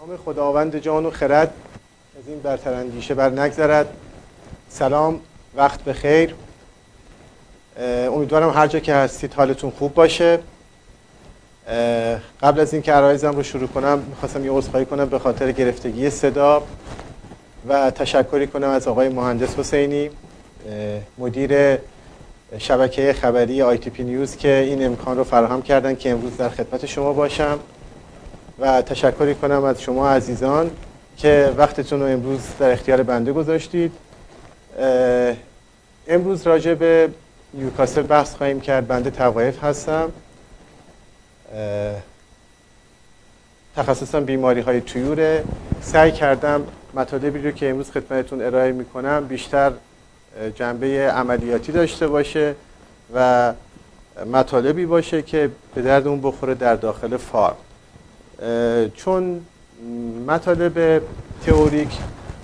نام خداوند جان و خرد از این برتر اندیشه بر نگذرد. سلام وقت بخیر امیدوارم هر جا که هستید حالتون خوب باشه. قبل از اینکه عرایزم رو شروع کنم می‌خواستم یه عذرخواهی کنم به خاطر گرفتگی صدا و تشکری کنم از آقای مهندس حسینی مدیر شبکه خبری آی تی پی نیوز که این امکان رو فراهم کردن که امروز در خدمت شما باشم. و تشکری کنم از شما عزیزان که وقتتون رو امروز در اختیار بنده گذاشتید. امروز راجع به نیوکاسل بحث خواهیم کرد. بنده توقیف هستم. تخصصم بیماری های تویوره سعی کردم مطالبی رو که امروز خدمتتون ارائه می‌کنم بیشتر جنبه عملیاتی داشته باشه و مطالبی باشه که به درد اون بخوره در داخل فارم. چون مطالب تئوریک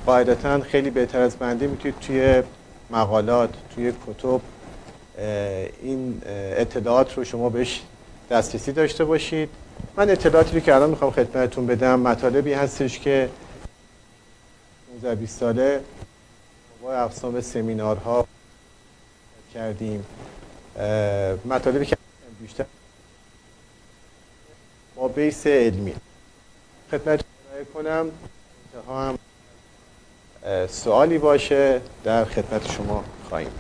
قاعدتا خیلی بهتر از بنده می‌تونید توی مقالات توی کتب این اطلاعات رو شما بهش دسترسی داشته باشید. من اطلاعاتی رو که الان می‌خوام خدمتتون بدم مطالبی هستش که 19 20 ساله با اقسام سمینارها کردیم. مطالبی که بیشتر با بیس علمی. خدمت کنم انتها هم سوالی باشه در خدمت شما خواهیم.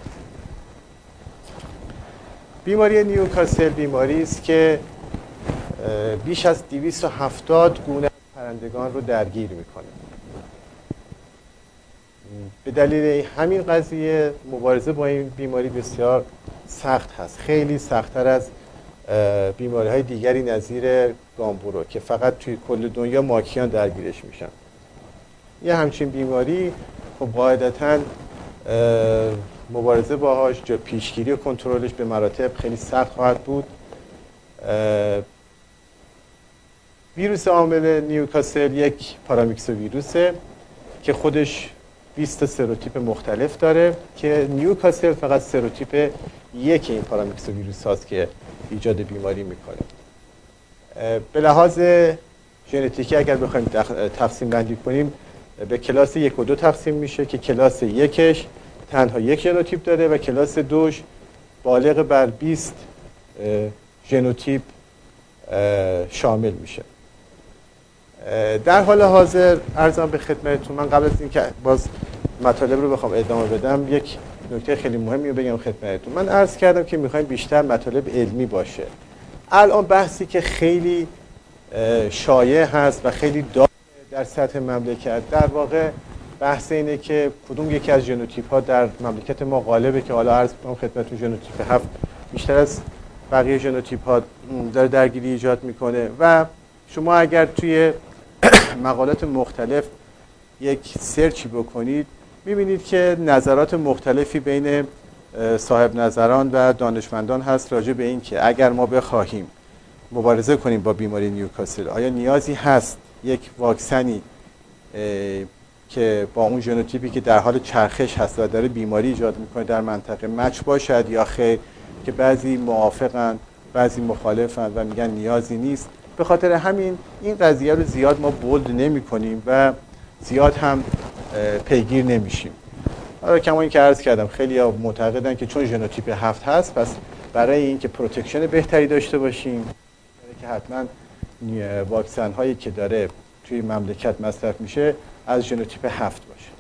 بیماری نیوکاسل بیماری است که بیش از 270 گونه پرندگان رو درگیر می‌کنه. به دلیل همین قضیه مبارزه با این بیماری بسیار سخت هست. خیلی سختتر از بیماری های دیگری نظیر گامبورو که فقط توی کل دنیا ماکیان درگیرش میشن. یه همچین بیماری خب قاعدتا مبارزه باهاش جا پیشگیری و کنترلش به مراتب خیلی سخت خواهد بود. ویروس عامل نیوکاسل یک پارامیکسو ویروسه که خودش 20 سروتیپ مختلف داره که نیوکاسل فقط سروتیپ یک این پارامیکسو ویروس هاست که ایجاد بیماری می‌کنه. به لحاظ ژنتیکی اگر بخوایم تقسیم بندی کنیم به کلاس یک و دو تقسیم میشه که کلاس یکش تنها یک ژنوتیپ داره و کلاس دوش بالغ بر 20 ژنوتیپ شامل میشه. در حال حاضر عرضم به خدمتتون من قبل از اینکه باز مطالب رو بخوام ادامه بدم یک نکته خیلی مهمی رو بگم خدمتتون. من عرض کردم که می‌خوایم بیشتر مطالب علمی باشه. الان بحثی که خیلی شایع هست و خیلی دار در سطح مملکت در واقع بحث اینه که کدوم یکی از ژنوتیپ ها در مملکت ما غالبه که حالا عرض کنم خدمتتون ژنوتیپ هفت بیشتر از بقیه ژنوتیپ ها داره درگیری ایجاد می‌کنه. و شما اگر توی مقالات مختلف یک search ی بکنید می‌بینید که نظرات مختلفی بین صاحب نظران و دانشمندان هست راجع به این که اگر ما بخواهیم مبارزه کنیم با بیماری نیوکاسل آیا نیازی هست یک واکسنی که با اون ژنوتیپی که در حال چرخش هست و داره بیماری ایجاد می‌کنه در منطقه match باشد یا خیر؟ که بعضی موافقن بعضی مخالفن و میگن نیازی نیست. به خاطر همین این قضیه رو زیاد ما bold نمی کنیم و زیاد هم پیگیر نمیشیم. حالا کما این که عرض کردم خیلی معتقدن که چون ژنوتیپ هفت هست پس برای اینکه protection بهتری داشته باشیم که حتما واکسن هایی که داره توی مملکت مصرف میشه از ژنوتیپ هفت باشه.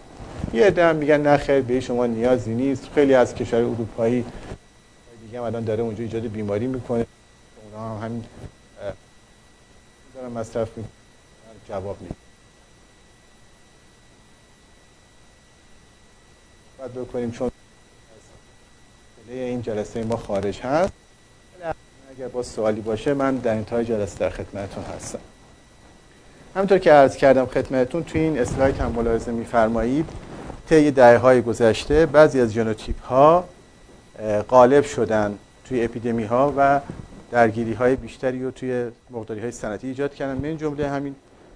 یه عده هم میگن نه خیر به شما نیازی نیست. خیلی از کشور اروپایی دیگه هم الان داره اونجا ایجاد بیماری می‌کنه. اونا هم همین دارن مصرف می‌کنن جواب میده بعد بکنیم چون این جلسه ما خارج هست. اگر با سوالی باشه من در انتهای جلسه در خدمتتون هستم. همونطور که عرض کردم خدمتتون توی این اسلاید هم ملاحظه میفرمایید. طی دهه های گذشته بعضی از ژنوتیپ ها غالب شدن توی اپیدمی ها و درگیری های بیشتری رو توی مرغداری های صنعتی ایجاد کردن. من جمله همین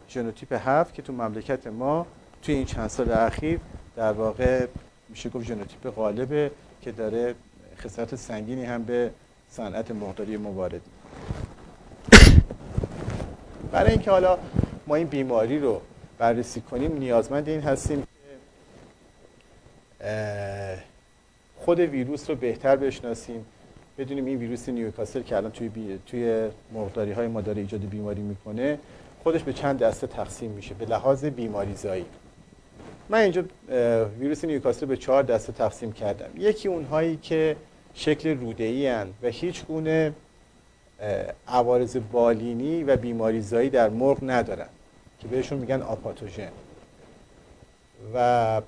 ژنوتیپ هفت که تو مملکت ما توی این چند سال اخیر در واقع میشه گفت ژنوتیپ غالبه که داره خسارت سنگینی هم به صنعت مرغداری وارد برای اینکه حالا ما این بیماری رو بررسی کنیم نیازمند این هستیم که خود ویروس رو بهتر بشناسیم. بدونیم این ویروس نیوکاسل که الان توی, بی... توی مقداری های ما داره ایجاد بیماری می‌کنه خودش به چند دسته تقسیم میشه. به لحاظ بیماری زایی من اینجا ویروس نیوکاسل به چهار دسته تقسیم کردم. یکی اونهایی که شکل روده ای و هیچ گونه عوارض بالینی و بیماری زایی در مرغ ندارن که بهشون میگن apathogen. و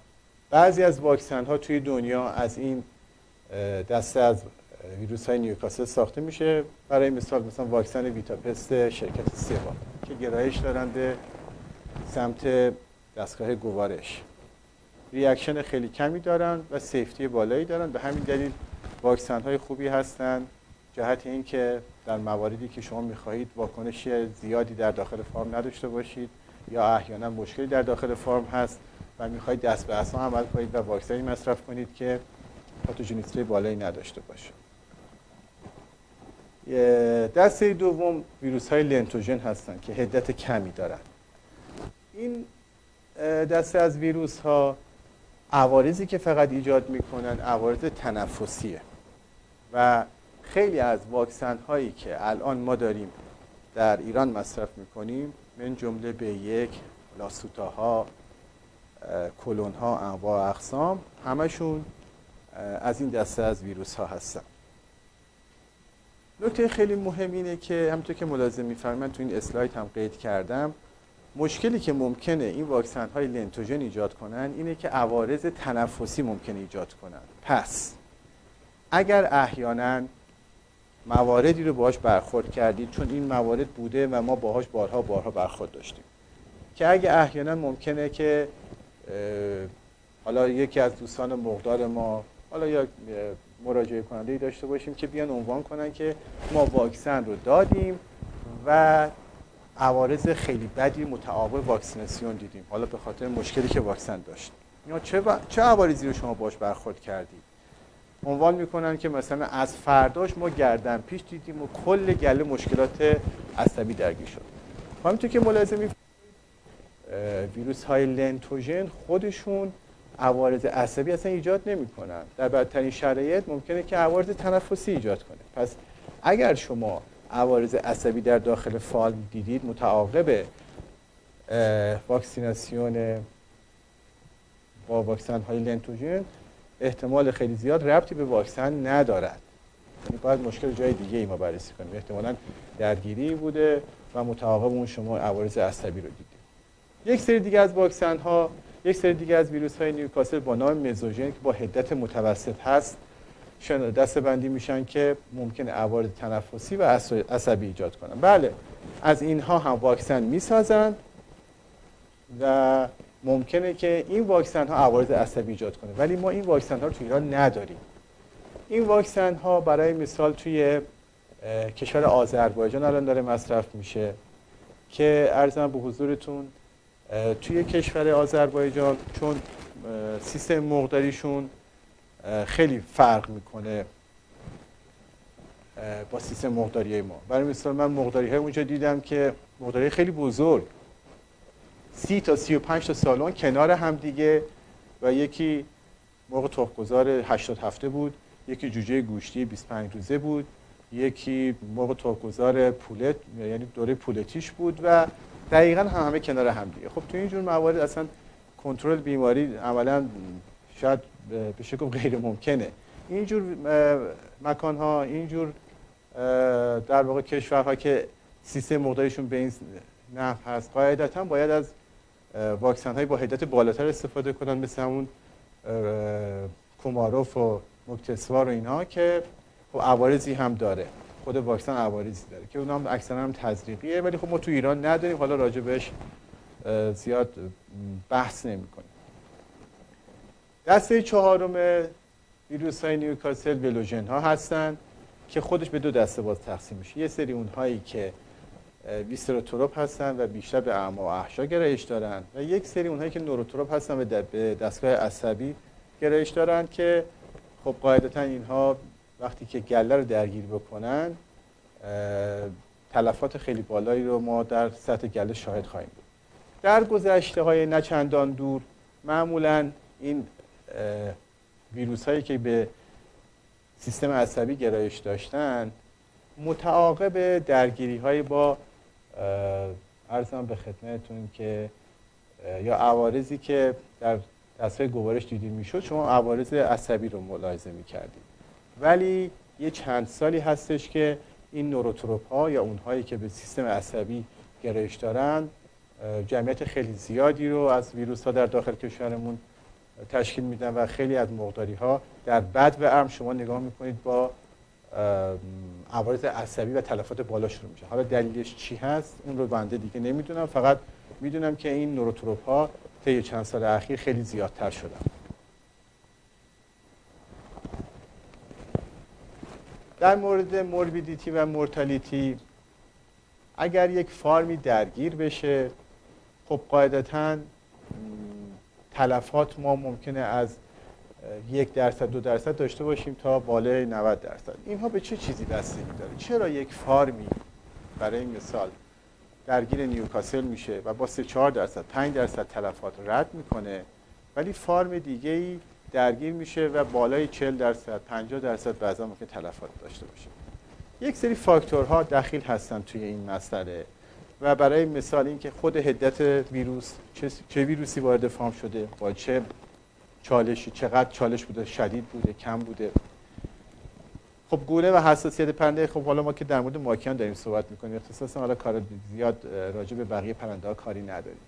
بعضی از واکسن ها توی دنیا از این دسته از ویروس های نیوکاسل ساخته میشه. برای مثال مثلا واکسن ویتاپست شرکت سوا که گرایش دارن به سمت دستگاه گوارش. reaction خیلی کمی دارن و safety بالایی دارن. به همین دلیل واکسن های خوبی هستن. جهت اینکه در مواردی که شما می‌خواهید واکنش زیادی در داخل فرم نداشته باشید یا احیانا مشکلی در داخل فرم هست و می‌خواهید دست به اصلا عمل کنید و واکسنی مصرف کنید که پاتوژنیستی بالایی نداشته باشه. دسته دوم ویروس های لنتوژن هستن که هدت کمی دارن. این دسته از ویروس ها عوارضی که فقط ایجاد می‌کنن عوارض تنفسیه. و خیلی از واکسن هایی که الان ما داریم در ایران مصرف می‌کنیم من جمله به یک لاسوتاها کلون ها انواع اقسام همشون از این دسته از ویروس ها هستن. نکته خیلی مهم اینه که همونطور که ملازم میفرمایند تو این اسلاید هم قید کردم. مشکلی که ممکنه این واکسن های لنتوژن ایجاد کنن اینه که عوارض تنفسی ممکنه ایجاد کنن. پس اگر احیانا مواردی رو باهاش برخورد کردید چون این موارد بوده و ما باهاش بارها بارها برخورد داشتیم. که اگه احیانا ممکنه که حالا یکی از دوستان مقدار ما حالا یا مراجعه کننده ای داشته باشیم که بیان عنوان کنن که ما واکسن رو دادیم و عوارض خیلی بدی متعاقب واکسیناسیون دیدیم. حالا به خاطر مشکلی که واکسن داشت. یا چه, چه عوارضی رو شما باش برخورد کردید؟ عنوان می‌کنن که مثلا از فرداش ما گردن پیش دیدیم و کل گله مشکلات عصبی درگیر شد. همینطور که ملاحظه می ویروس های لنتوژن خودشون عوارض عصبی اصلا ایجاد نمی‌کنن. در بدترین شرایط ممکنه که عوارض تنفسی ایجاد کنه. پس اگر شما عوارض عصبی در داخل فال دیدید متعاقب واکسیناسیون با واکسن های لنتوژن احتمال خیلی زیاد ربطی به واکسن ندارد. یعنی باید مشکل جای دیگه ای ما بررسی کنیم. احتمالا درگیری بوده و متعاقب اون شما عوارض عصبی رو دیدید. یک سری دیگه از واکسن ها یک سری دیگه از ویروس های نیوکاسل با نام مزوژن که با حدت متوسط هست دسته بندی میشن که ممکن عوارض تنفسی و عصبی ایجاد کنن. بله از اینها هم واکسن می‌سازن و ممکنه که این واکسن ها عوارض عصبی ایجاد کنه. ولی ما این واکسن ها رو توی ایران نداریم. این واکسن ها برای مثال توی کشور آذربایجان الان داره مصرف میشه که ارزم به حضورتون توی کشور آذربایجان چون سیستم مقداریشون خیلی فرق می‌کنه با سیستم مقداری ما. برای مثال من مقداری های اونجا دیدم که مقداری خیلی بزرگ. سی تا سی و پنج تا سالن کنار هم دیگه و یکی موقع تخمگذار 80 هفته بود یکی جوجه گوشتی 25 روزه بود یکی موقع تخمگذار پولت یعنی دوره پولتیش بود و دقیقا هم همه کنار هم دیگه. خب تو اینجور موارد اصلا کنترل بیماری عملا شاید به شکل غیر ممکنه. اینجور مکان ها اینجور در واقع کشورها که سیستم مقدارشون به این نحو هست قاعدتا باید از واکسن های با حدت بالاتر استفاده کنن مثل همون کوماروف و مکتسوار و اینها که خب عوارضی هم داره. خود واکسن عوارضی داره که اونها هم اکثرا هم تزریقیه ولی خب ما تو ایران نداریم. حالا راجع زیاد بحث نمی کنیم دسته چهارم ویروس های نیوکاسل ولوژن ها هستن که خودش به دو دسته باز تقسیم میشه. یه سری اونهایی که ویستروتروپ هستن و بیشتر به اعما و احشا گرایش دارن و یک سری اونهایی که نوروتروپ هستن و به دستگاه عصبی گرایش دارن که خب قاعدتا اینها وقتی که گله رو درگیر بکنن تلفات خیلی بالایی رو ما در سطح گله شاهد خواهیم بود. در گذشته های نچندان دور معمولا این ویروس هایی که به سیستم عصبی گرایش داشتن متعاقب درگیری های با ارزم به خدمتتون که یا عوارضی که در دستگاه گوارش دیده می‌شد شما عوارض عصبی رو ملاحظه می‌کردید. ولی یه چند سالی هستش که این نوروتروپ ها یا اونهایی که به سیستم عصبی گرایش دارن جمعیت خیلی زیادی رو از ویروس ها در داخل کشورمون تشکیل میدن و خیلی از مقداری ها در بد و ارم شما نگاه می‌کنید با عوارض عصبی و تلفات بالا شروع میشه. حالا دلیلش چی هست؟ اون رو بنده دیگه نمی‌دونم. فقط می‌دونم که این نوروتروپ ها طی چند سال اخیر خیلی زیادتر شدن. در مورد موربیدیتی و مورتالیتی اگر یک فارمی درگیر بشه خب قاعدتا تلفات ما ممکنه از یک درصد دو درصد داشته باشیم تا بالای 90 درصد. اینها به چه چیزی بستگی داره؟ چرا یک فارمی برای مثال درگیر نیوکاسل میشه و با 3 4 درصد 5 درصد تلفات رد می‌کنه ولی فارم دیگه ای درگیر میشه و بالای 40 درصد 50 درصد بعضا ممکن تلفات داشته باشه؟ یک سری فاکتورها دخیل هستن توی این مسئله. و برای مثال اینکه خود هدت ویروس چه, ویروسی وارد فارم شده؟ با چه چالشی؟ چقدر چالش بوده؟ شدید بوده؟ کم بوده؟ خب گونه و حساسیت پرنده خب حالا ما که در مورد ماکیان داریم صحبت می‌کنیم. اختصاصا حالا کار زیاد راجع به بقیه پرنده ها کاری نداریم.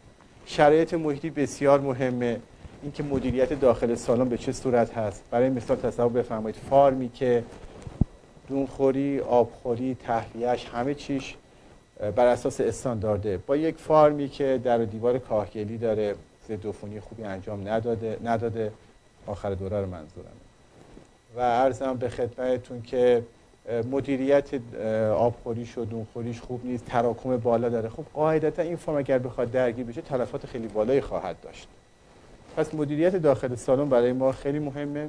شرایط محیطی بسیار مهمه. اینکه مدیریت داخل سالن به چه صورت هست؟ برای مثال تصور بفرمایید فارمی که دونخوری آبخوری تهلیهش همه چیش بر اساس استاندارده با یک فارمی که در دیوار کاهگلی داره ضد خوبی انجام نداده نداده. آخر دوره رو منظورم. و ارزم به خدمتتون که مدیریت آبخوریش و دونخوریش خوب نیست تراکم بالا داره. خب قاعدتا این فرم اگر بخواد درگیر بشه تلفات خیلی بالایی خواهد داشت. پس مدیریت داخل سالن برای ما خیلی مهمه.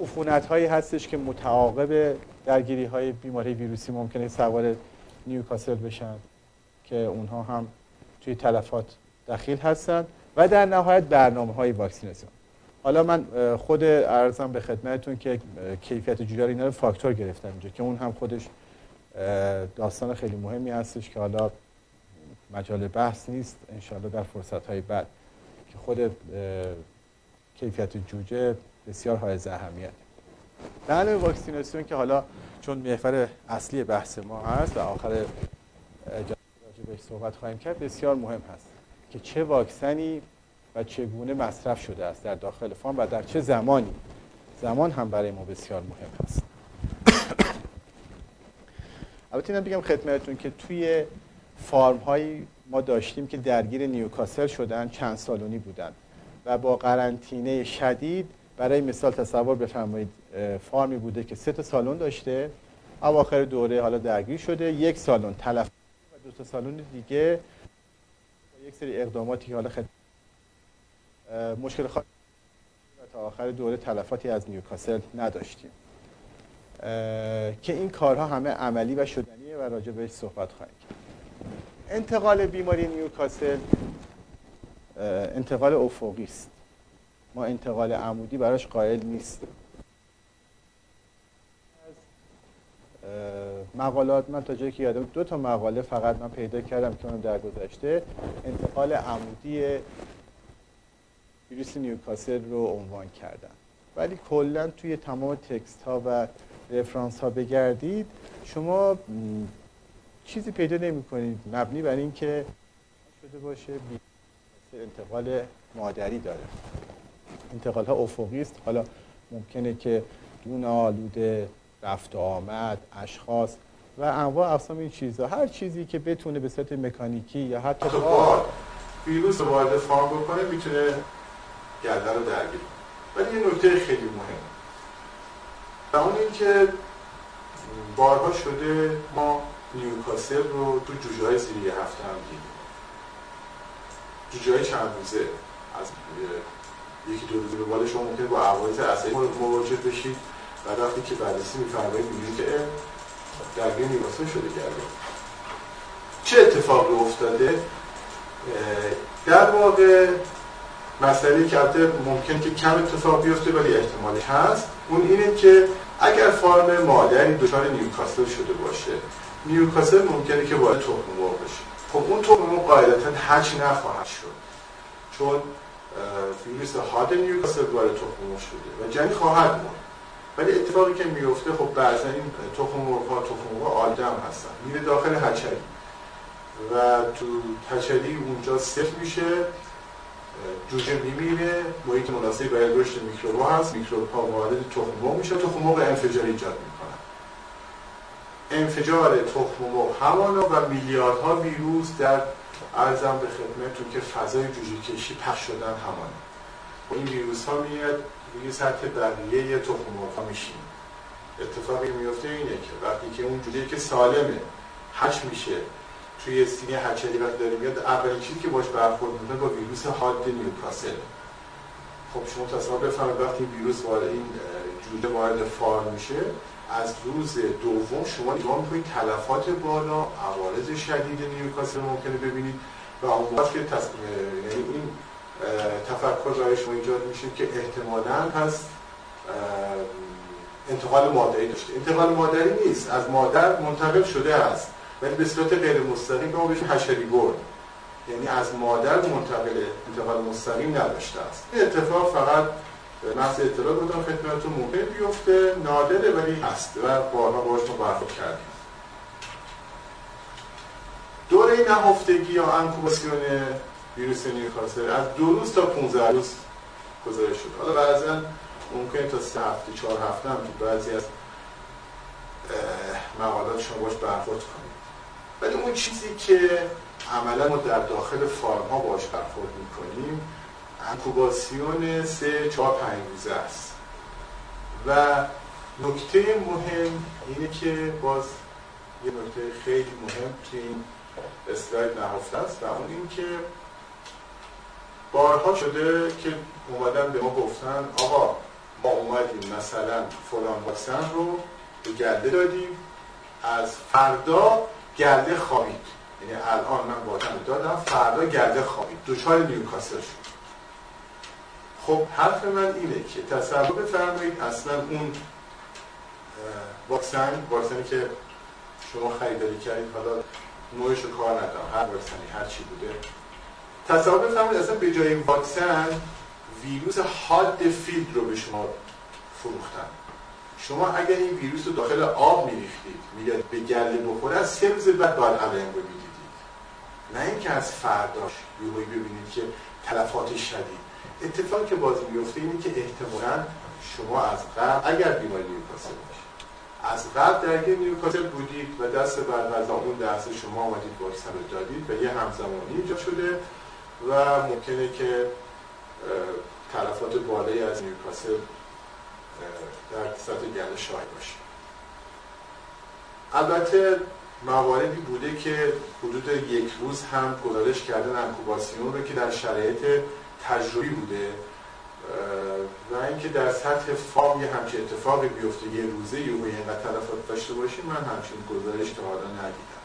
عفونت هایی هستش که متعاقب درگیری های بیماری ویروسی ممکنه سوار نیوکاسل بشن که اونها هم توی تلفات دخیل هستند و در نهایت برنامه های واکسیناسیون. حالا من خود ارزم به خدمتتون که کیفیت جویار اینا رو فاکتور گرفتم اینجا که اون هم خودش داستان خیلی مهمی هستش که حالا مجال بحث نیست انشاءالله در فرصت های بعد که خود کیفیت جوجه بسیار های اهمیت در واکسیناسیون که حالا چون محور اصلی بحث ما هست و آخر بهش صحبت خواهیم کرد بسیار مهم هست که چه واکسنی و چگونه مصرف شده است در داخل فارم و در چه زمانی. زمان هم برای ما بسیار مهم هست. البته اینم بگم خدمتتون که توی فارم هایی ما داشتیم که درگیر نیوکاسل شدن چند سالونی بودن و با قرنطینه شدید برای مثال تصور بفرمایید فارمی بوده که سه تا سالن داشته اواخر دوره حالا درگیر شده یک سالن تلف و دو تا سالن دیگه یک سری اقداماتی حالا خد... مشکل خواهد تا آخر دوره تلفاتی از نیوکاسل نداشتیم. که این کارها همه عملی و شدنیه و راجع بهش صحبت خواهیم کرد. انتقال بیماری نیوکاسل انتقال افقی است. ما انتقال عمودی براش قائل نیست مقالات من تا جایی که یادم دو تا مقاله فقط من پیدا کردم که اونم در گذشته انتقال عمودی ویروس نیوکاسل رو عنوان کردن ولی کلا توی تمام تکست ها و رفرانس ها بگردید شما چیزی پیدا نمی کنید مبنی بر اینکه شده باشه انتقال مادری داره. انتقال ها افقی است. حالا ممکنه که دون آلوده رفت و آمد اشخاص و انواع اقسام این چیزها. هر چیزی که بتونه به صورت مکانیکی یا حتی ویروس وارد فارم بکنه می‌تونه گرده رو درگیر ولی یه نکته خیلی مهم و اون که بارها شده ما نیوکاسل رو تو جوجه های زیر هفته هم دیدیم. جوجه های چند روزه از یکی دو به بالا شما ممکنه با عوارض اصلی مواجه بشید و وقتی که بررسی میفرمایید می‌بینید که درگیر نیوکاسل شده کرده چه اتفاقی افتاده؟ در واقع مسئله البته ممکن که کم اتفاق بیفته ولی احتمالی هست. اون اینه که اگر فارم مادری دچار نیوکاسل شده باشه نیوکاسل ممکنه که وارد تخم مرغ بشه. خب اون تخم مرغ قاعدتا هچ نخواهد شد. چون ویروس حاد نیوکاسل وارد تخم مرغ شده و جنین خواهد مرد ولی اتفاقی که میفته خب بعضا این تخم مرغ ها تخم مرغ آدم هستن. میره داخل هچلی و تو هچلی اونجا صفر میشه جوجه میمیره. محیط مناسبی برای رشد میکروب هست. میکروب ها وارد تخم مرغ میشه. تخم مرغ انفجار ایجاد می‌کنن انفجار تخم مرغ همانا و میلیاردها ویروس در ارزم به خدمتتون که فضای جوجه کشی پخش شدن همانا این ویروس ها میاد روی سطح بقیه تخم مرغ ها میشین اتفاقی میفته اینه که وقتی که اون جوجه که سالمه هش میشه توی سینه هچلی وقتی داره میاد اولین چیزی که باش برخورد می‌کنه با ویروس حاد نیوکاسل. خب شما تصور بفهمید وقتی ویروس وارد این جوجه وارد فار میشه از روز دوم شما نگاه می‌کنید تلفات بالا عوارض شدید نیوکاسل ممکنه ببینید و اون که تص... یعنی این تفکر برای شما ایجاد میشه که احتمالا پس انتقال مادری داشته. انتقال مادری نیست از مادر منتقل شده است ولی به صورت غیر مستقیم ما بهش حشری برد. یعنی از مادر منتقل انتقال مستقیم نداشته است. این اتفاق فقط محض اطلاع بودم خدمتتون ممکن بیفته. نادره ولی هست و بارها باش ما برخورد کردیم. دوره نهفتگی یا انکوباسیون ویروس نیوکاسل از دو روز تا 15 روز گزارش شد حالا بعضا ممکن تا سه هفته چهار هفته هم بعضی از مقالات شما باش برخورد کنید. ولی اون چیزی که عملا ما در داخل فارم ها باش برخورد می‌کنیم انکوباسیون سه چهار پنج روزه است. و نکته مهم اینه که باز یه نکته خیلی مهم توی این اسلاید نهفته است و اون این که بارها شده که اومدن به ما گفتن آقا ما اومدیم مثلا فلان واکسن رو به گرده دادیم از فردا گرده خوابید. یعنی الان من واکسن دادم فردا گله خوابید. دوچار نیوکاسل شد. خب حرف من اینه که تصور بفرمایید اصلا اون واکسن واکسنی که شما خریداری کردید حالا نوعش رو کار ندارم هر واکسنی هر چی بوده. تصور بفرمایید اصلا به جای واکسن ویروس حاد field رو به شما فروختن. شما اگر این ویروس رو داخل آب میریختید میگه به گله بخوره از سه روز بعد باید علائم رو می‌دیدید. نه اینکه از فرداش یهویی ببینید که تلفات شدید. اتفاقی که باز میفته اینه که احتمالا شما از قبل اگر بیماری نیوکاسل از قبل درگیر نیوکاسل بودید و دست بر غذا اون دست شما آمدید واکسن رو دادید و یه همزمانی اینجا شده و ممکنه که تلفات بالایی از نیوکاسل در سطح شاهد باشه. البته مواردی بوده که حدود یک روز هم گزارش کردن انکوباسیون رو که در شرایط تجربی بوده و اینکه در سطح فام یه همچین اتفاقی بیفته یه روزه یه اینقدر تلفات داشته باشیم من همچین گزارش تا حالا ندیدم.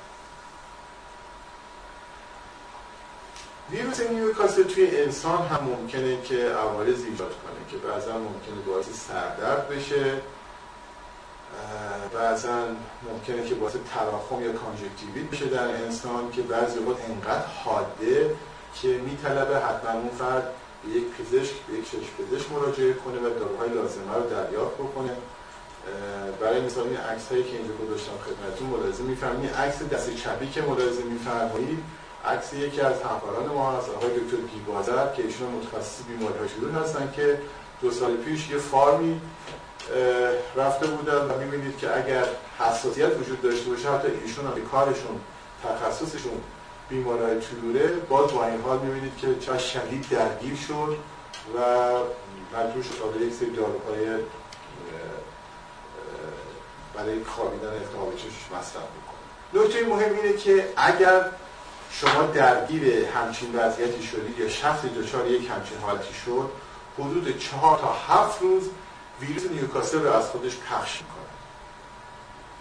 ویروس نیوکاسل توی انسان هم ممکنه که عوارض ایجاد کنه که بعضا ممکنه باعث سردرد بشه بعضا ممکنه که باعث تراخم یا کانجکتیویت بشه در انسان که بعضی وقت انقدر حاده که میطلبه حتما اون فرد به یک پزشک به یک چشم پزشک مراجعه کنه و داروهای لازمه رو دریافت بکنه. برای مثال این عکس هایی که اینجا گذاشتم خدمتتون ملاحظه میفرمایید عکس دست چپی که ملاحظه میفرمایید عکس یکی از همکاران ما هست آقای دکتر گیبازر که ایشون متخصص بیماری شدون هستن که دو سال پیش یه فارمی رفته بودن و می‌بینید که اگر حساسیت وجود داشته باشه حتی ایشون هم کارشون تخصصشون بیماری طیوره باز با این حال می‌بینید که چه شدید درگیر شد و مجبور شد یک سری داروهای برای خوابیدن التهاب مصرف بکنه. نکته مهم اینه که اگر شما درگیر همچین وضعیتی شدید یا شخصی دچار یک همچین حالتی شد حدود چهار تا هفت روز ویروس نیوکاسل رو از خودش پخش می‌کنه.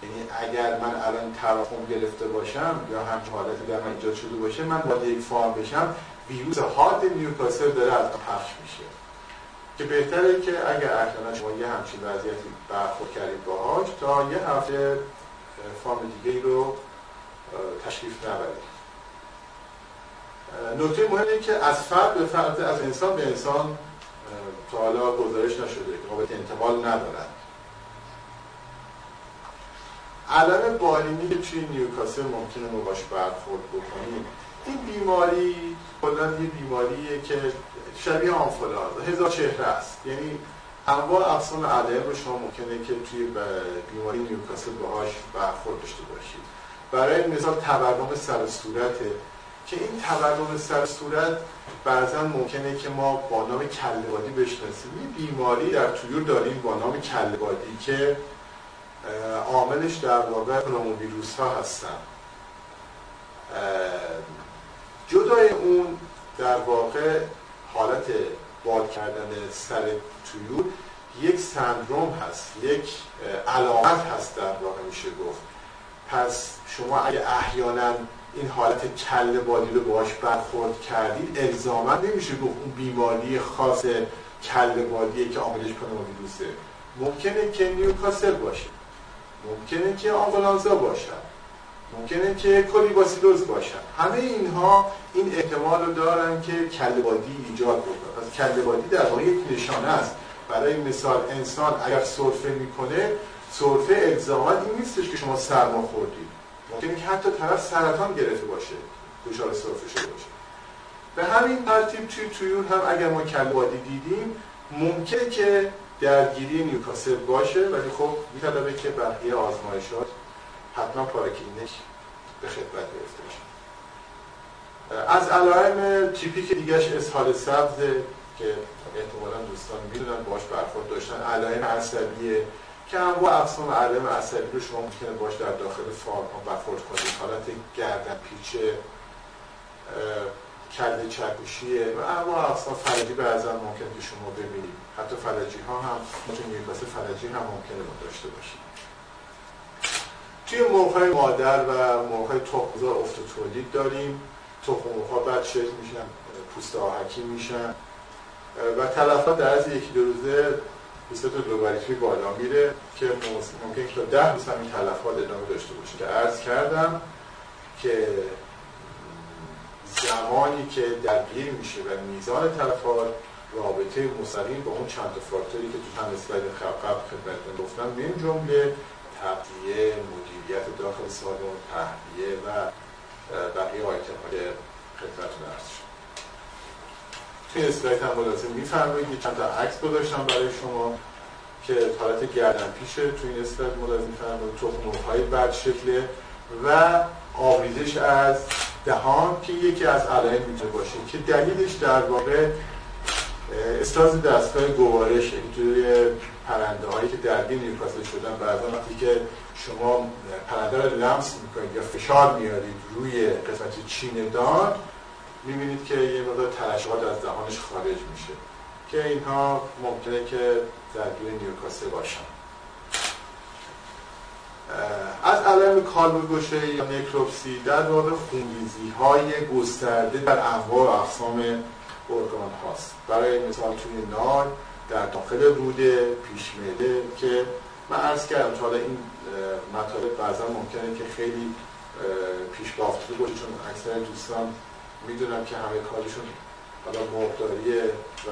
یعنی اگر من الان تراکم گرفته باشم یا همچین حالتی در من ایجاد شده باشه من با یک فارم بشم ویروس هارد نیوکاسل داره از پخش میشه. که بهتره که اگر احیانا شما یه همچین وضعیتی برخورد کردید باهاش تا یه هفته فارم دیگه رو تشریف نبرید. نکته مهمه که از فرد به فرد از انسان به انسان تا حالا گزارش نشده که قابل انتقال ندارد. علم بالینی که توی نیوکاسل ممکنه ما باش برخورد بکنیم. این بیماری کلا یه بیماریه که شبیه آنفولانزا هزار چهره است. یعنی انواع اقسام علائم رو شما ممکنه که توی بیماری نیوکاسل باهاش برخورد داشته باشید. برای مثال تورم سر صورته که این تورم سر صورت بعضا ممکنه که ما با نام کلهبادی بشناسیم. یه بیماری در طیور داریم با نام کلهبادی که عاملش در واقع ویروس ها هستن جدای اون در واقع حالت باد کردن سر تویور یک سندروم هست یک علامت هست در واقع میشه گفت. پس شما اگه احیانا این حالت کل بادی رو باش برخورد کردید الزاما نمیشه گفت اون بیماری خاص کل بادیه که عاملش ویروسه ممکنه که نیوکاسل باشه. ممکنه که آنفولانزا باشن. ممکنه که کولیباسیلوز باشن. همه اینها این احتمال رو دارن که کلبادی ایجاد بکنه پس کلبادی در واقع یک نشانه است. برای مثال انسان اگر سرفه می‌کنه سرفه الزاما این نیستش که شما سرما خوردید. ممکنه که حتی طرف سرطان گرفته باشه دچار سرفه شده باشه. به همین ترتیب توی تویون هم اگر ما کلبادی دیدیم ممکنه که درگیری نیوکاسل باشه ولی خب میطلبه که بقیه آزمایشات حتما پاراکلینیک به خدمت گرفته بشه از علائم تیپیک دیگهش اسهال سبز که احتمالا دوستان می‌دونن باش برخورد داشتن علائم عصبیه که انواع اقسام علائم عصبی رو شما ممکنه باش در داخل فارم برخورد کنید. حالت گردن پیچه کله چکوشیه و انواع اقسام فلجی بعضا ممکنه که شما ببینید. حتی فلجی ها هم مثل نیوکاسل فلجی هم ممکنه داشته باشید توی موقع مادر و موقع تخمزار افت تولید داریم. تخم ها بعد شکل میشن پوست آهکی میشن. و تلفات در از یکی دو روزه نسبت گلوبالیتری بالا میره که ممکن که تا ده روز همین تلفات ادامه داشته باشه که عرض کردم که زمانی که درگیر میشه و میزان تلفات رابطه مستقیم با اون چند فاکتوری که تو چند اسلاید قبل خدمتتون گفتم من جمله تغذیه مدیریت داخل سالن تهویه و بقیه آیتم های خدمتتون عرض شد. توی اسلاید هم ملازم میفرمایید چند تا عکس گذاشتم برای شما که حالت گردن پیشه تو این اسلاید ملازم میفرمایید تخم های بد شکله و آوریزش از دهان که یکی از علائم می‌تونه باشه که دلیلش در واقع استاز دستگاه گوارش توی پرنده هایی که درگیر نیوکاسل شدن بعضا وقتی که شما پرنده رو لمس می‌کنید یا فشار میارید روی قسمت چین دان می‌بینید که یه مقدار ترشحات از دهانش خارج میشه که اینها ممکنه که درگیر نیوکاسل باشن. از علائم کالبوگوشه یا نکروپسی در واقع خونریزی های گسترده در انواع و اقسام ارگان هاست. برای مثال توی نار در داخل روده پیشمیده که من عرض کردم تا این مطالب بعضا ممکنه که خیلی پیش بافته باشه چون اکثر دوستان می‌دونم که همه کارشون حالا مقداری و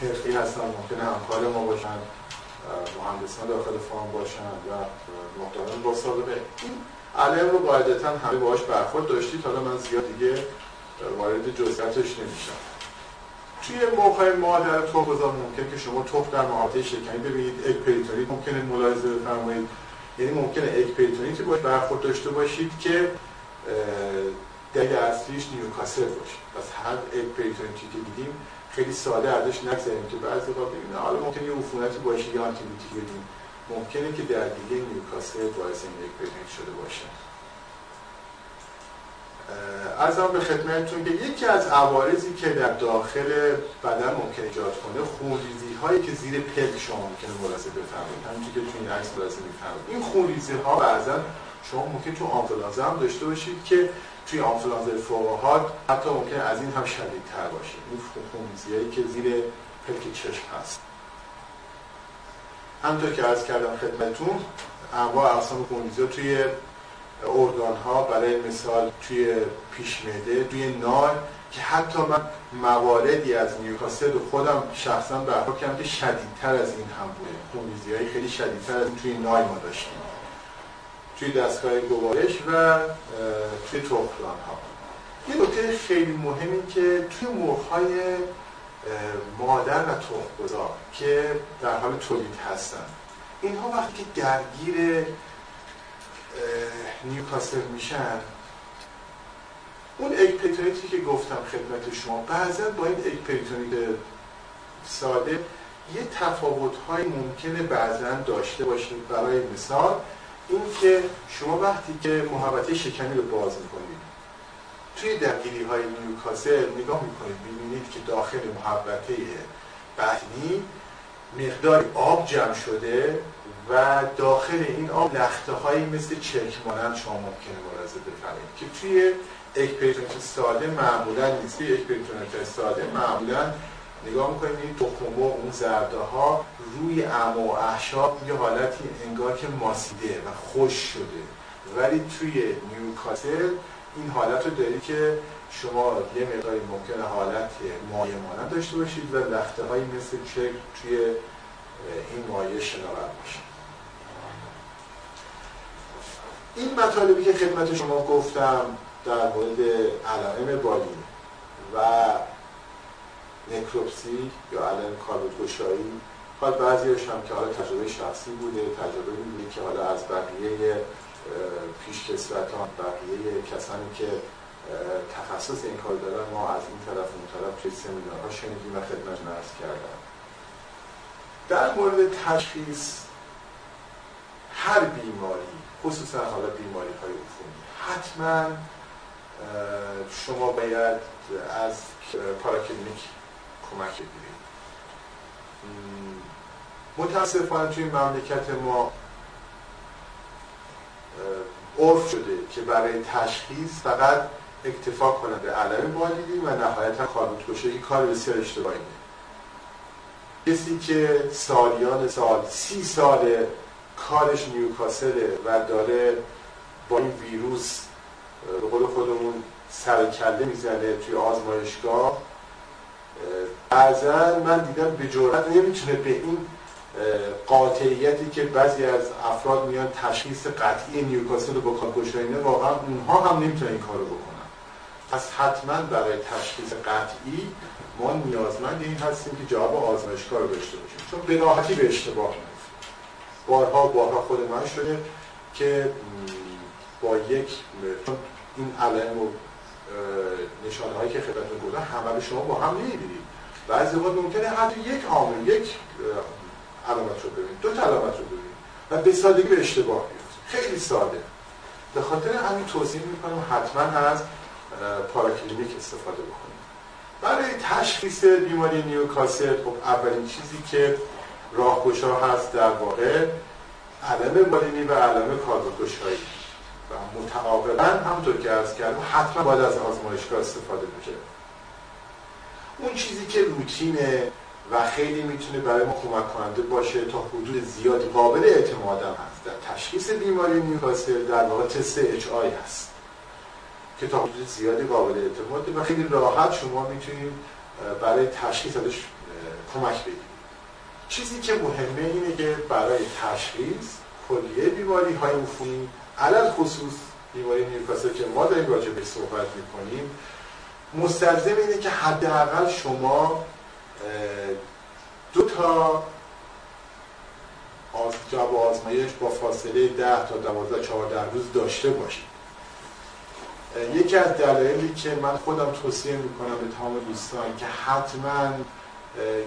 حرفی هستن ممکنه همکار ما باشن. مهندسان داخل فارم باشن و مقداران با سابقه. این علم رو قاعدتا همه باهاش برخورد داشتید. حالا من زیاد دیگه وارد جزئیاتش نمیشم. توی مرغ مادر تخم‌گذار ممکنه که شما تو محوطه شکمی ببینید egg پریتونیت ممکنه ملاحظه بفرمایید. یعنی ممکنه egg پریتونیتی باش برخورد داشته باشید که دلیل اصلیش نیوکاسل باشه. پس هر egg پریتونیتی که دیدیم خیلی ساده ازش نگذریم که بعضی وقت ببینید حالا ممکنه یه عفونتی باشه یا آنتیبیوتیک بدیم ممکنه که درگیری نیوکاسل باعث این پریتونیت شده باشه. ارزم به خدمتتون که یکی از عوارضی که در داخل بدن ممکن ایجاد کنه خونریزی هایی که زیر پلک شما ممکنه ملاحظه بفرمایید. همونجوری که تو این عکس ملاحظه میفرمایید. این خونریزی ها بعضا شما ممکن تو آنفولانزا هم داشته باشید که توی آنفولانزا فوقات حتی ممکن از این هم شدیدتر باشه. این خونریزی هایی که زیر پلک چشم هست. همطور که عرض کردم خدمتتون انواع اقسام خونریزی توی ارگان ها برای مثال توی پیشمده توی نای که حتی من مواردی از نیوکاسل خودم شخصا برخورد کردم که شدیدتر از این هم بوده. خونریزی های خیلی شدیدتر از این توی نای ما داشتیم. توی دستگاه گوارش و توی تخمدان ها. یه نکته خیلی مهمی که توی مرغ‌های مادر و تخمگذار که در حال تولید هستن. اینها وقتی که درگیر نیوکاسل میشن اون egg پریتونیتی که گفتم خدمت شما بعضا با این egg پریتونیت ساده یه تفاوت های ممکنه بعضا داشته باشید. برای مثال این که شما وقتی که محوطه شکمی رو باز می‌کنید توی درگیری های نیوکاسل نگاه می‌کنید ببینید که داخل محوطه بطنی مقدار آب جمع شده و داخل این آب لخته هایی مثل چرک مانند شما ممکنه ملاحظه بفرمایید که توی egg پریتونیت ساده معمولا نیست. توی egg پریتونیت ساده معمولا نگاه می‌کنید این تخم اون زرده ها روی اما و احشا یه حالتی انگار که ماسیده و خشک شده. ولی توی نیوکاسل این حالت رو داری که شما یه مقداری ممکنه حالت مایه مانند داشته باشید و لخته هایی مثل چرک توی این مایه شناور باشید. این مطالبی که خدمت شما گفتم در مورد علائم بالی و نکروپسی یا علائم کالبدگشایی حال بعضیش هم که حالا تجربه شخصی بوده تجربه بوده که حالا از بقیه پیشکسوتان بقیه کسانی که تخصص این کار دارن ما از این طرف اون طرف توی سمینارها شنیدیم و خدمت نرس کردم. در مورد تشخیص هر بیماری خصوصا حالا بیماری های حتما شما باید از پاراکلینیک کمک بگیرید متاسفانه توی مملکت ما عرف شده که برای تشخیص فقط اکتفا کنه به علائم والدین و نهایتا کاربوت کشه کار بسیار اشتباهی کسی که سالیان سال سی سال کارش نیوکاسله و داره با این ویروس به قول خودمون سر کله می‌زنه توی آزمایشگاه بعضا من دیدم به جرات نمی‌تونه به این قاطعیتی که بعضی از افراد میان تشخیص قطعی نیوکاسل رو با کارکشاینه واقعا اونها هم نمی‌تونن این کارو بکنن. پس حتما برای تشخیص قطعی ما نیازمند این هستیم که جواب آزمایشگاه رو داشته باشیم. چون به راحتی به اشتباه میفته بارها بارها خود من شده که با یک این علائم و نشانه هایی که خدمتتون گفتم همه شما با هم نمی‌بینید بعضی وقت ممکنه حتی یک عامل یک علامت رو ببینید دو تا علامت رو ببینید و به سادگی به اشتباه بیفته خیلی ساده. به خاطر همین توضیح می‌کنم حتما از پاراکلینیک استفاده بکنید برای تشخیص بیماری نیوکاسل خب اولین چیزی که راهگشا هست در واقع علم بالینی و علم کاربردگشایی و متعاقبا همونطور که ارز کردم حتما باید از آزمایشگاه استفاده بشه. اون چیزی که روتینه و خیلی می‌تونه برای ما کمک کننده باشه تا حدود زیادی قابل اعتماد هست. در تشخیص بیماری نیوکاسل در واقع تست اچ آی هست که تا حدود زیادی قابل اعتماده و خیلی راحت شما می‌تونید برای تشخیص ازش کمک بگیرید. چیزی که مهمه اینه که برای تشخیص کلیه بیماری های عفونی علل خصوص بیماری نیوکاسل که ما داریم راجع به صحبت می‌کنیم مستلزم اینه که حداقل شما دو تا از جواب آزمایش با فاصله 10 تا 12 14 روز داشته باشید. یکی از دلایلی که من خودم توصیه می‌کنم به تمام دوستان که حتما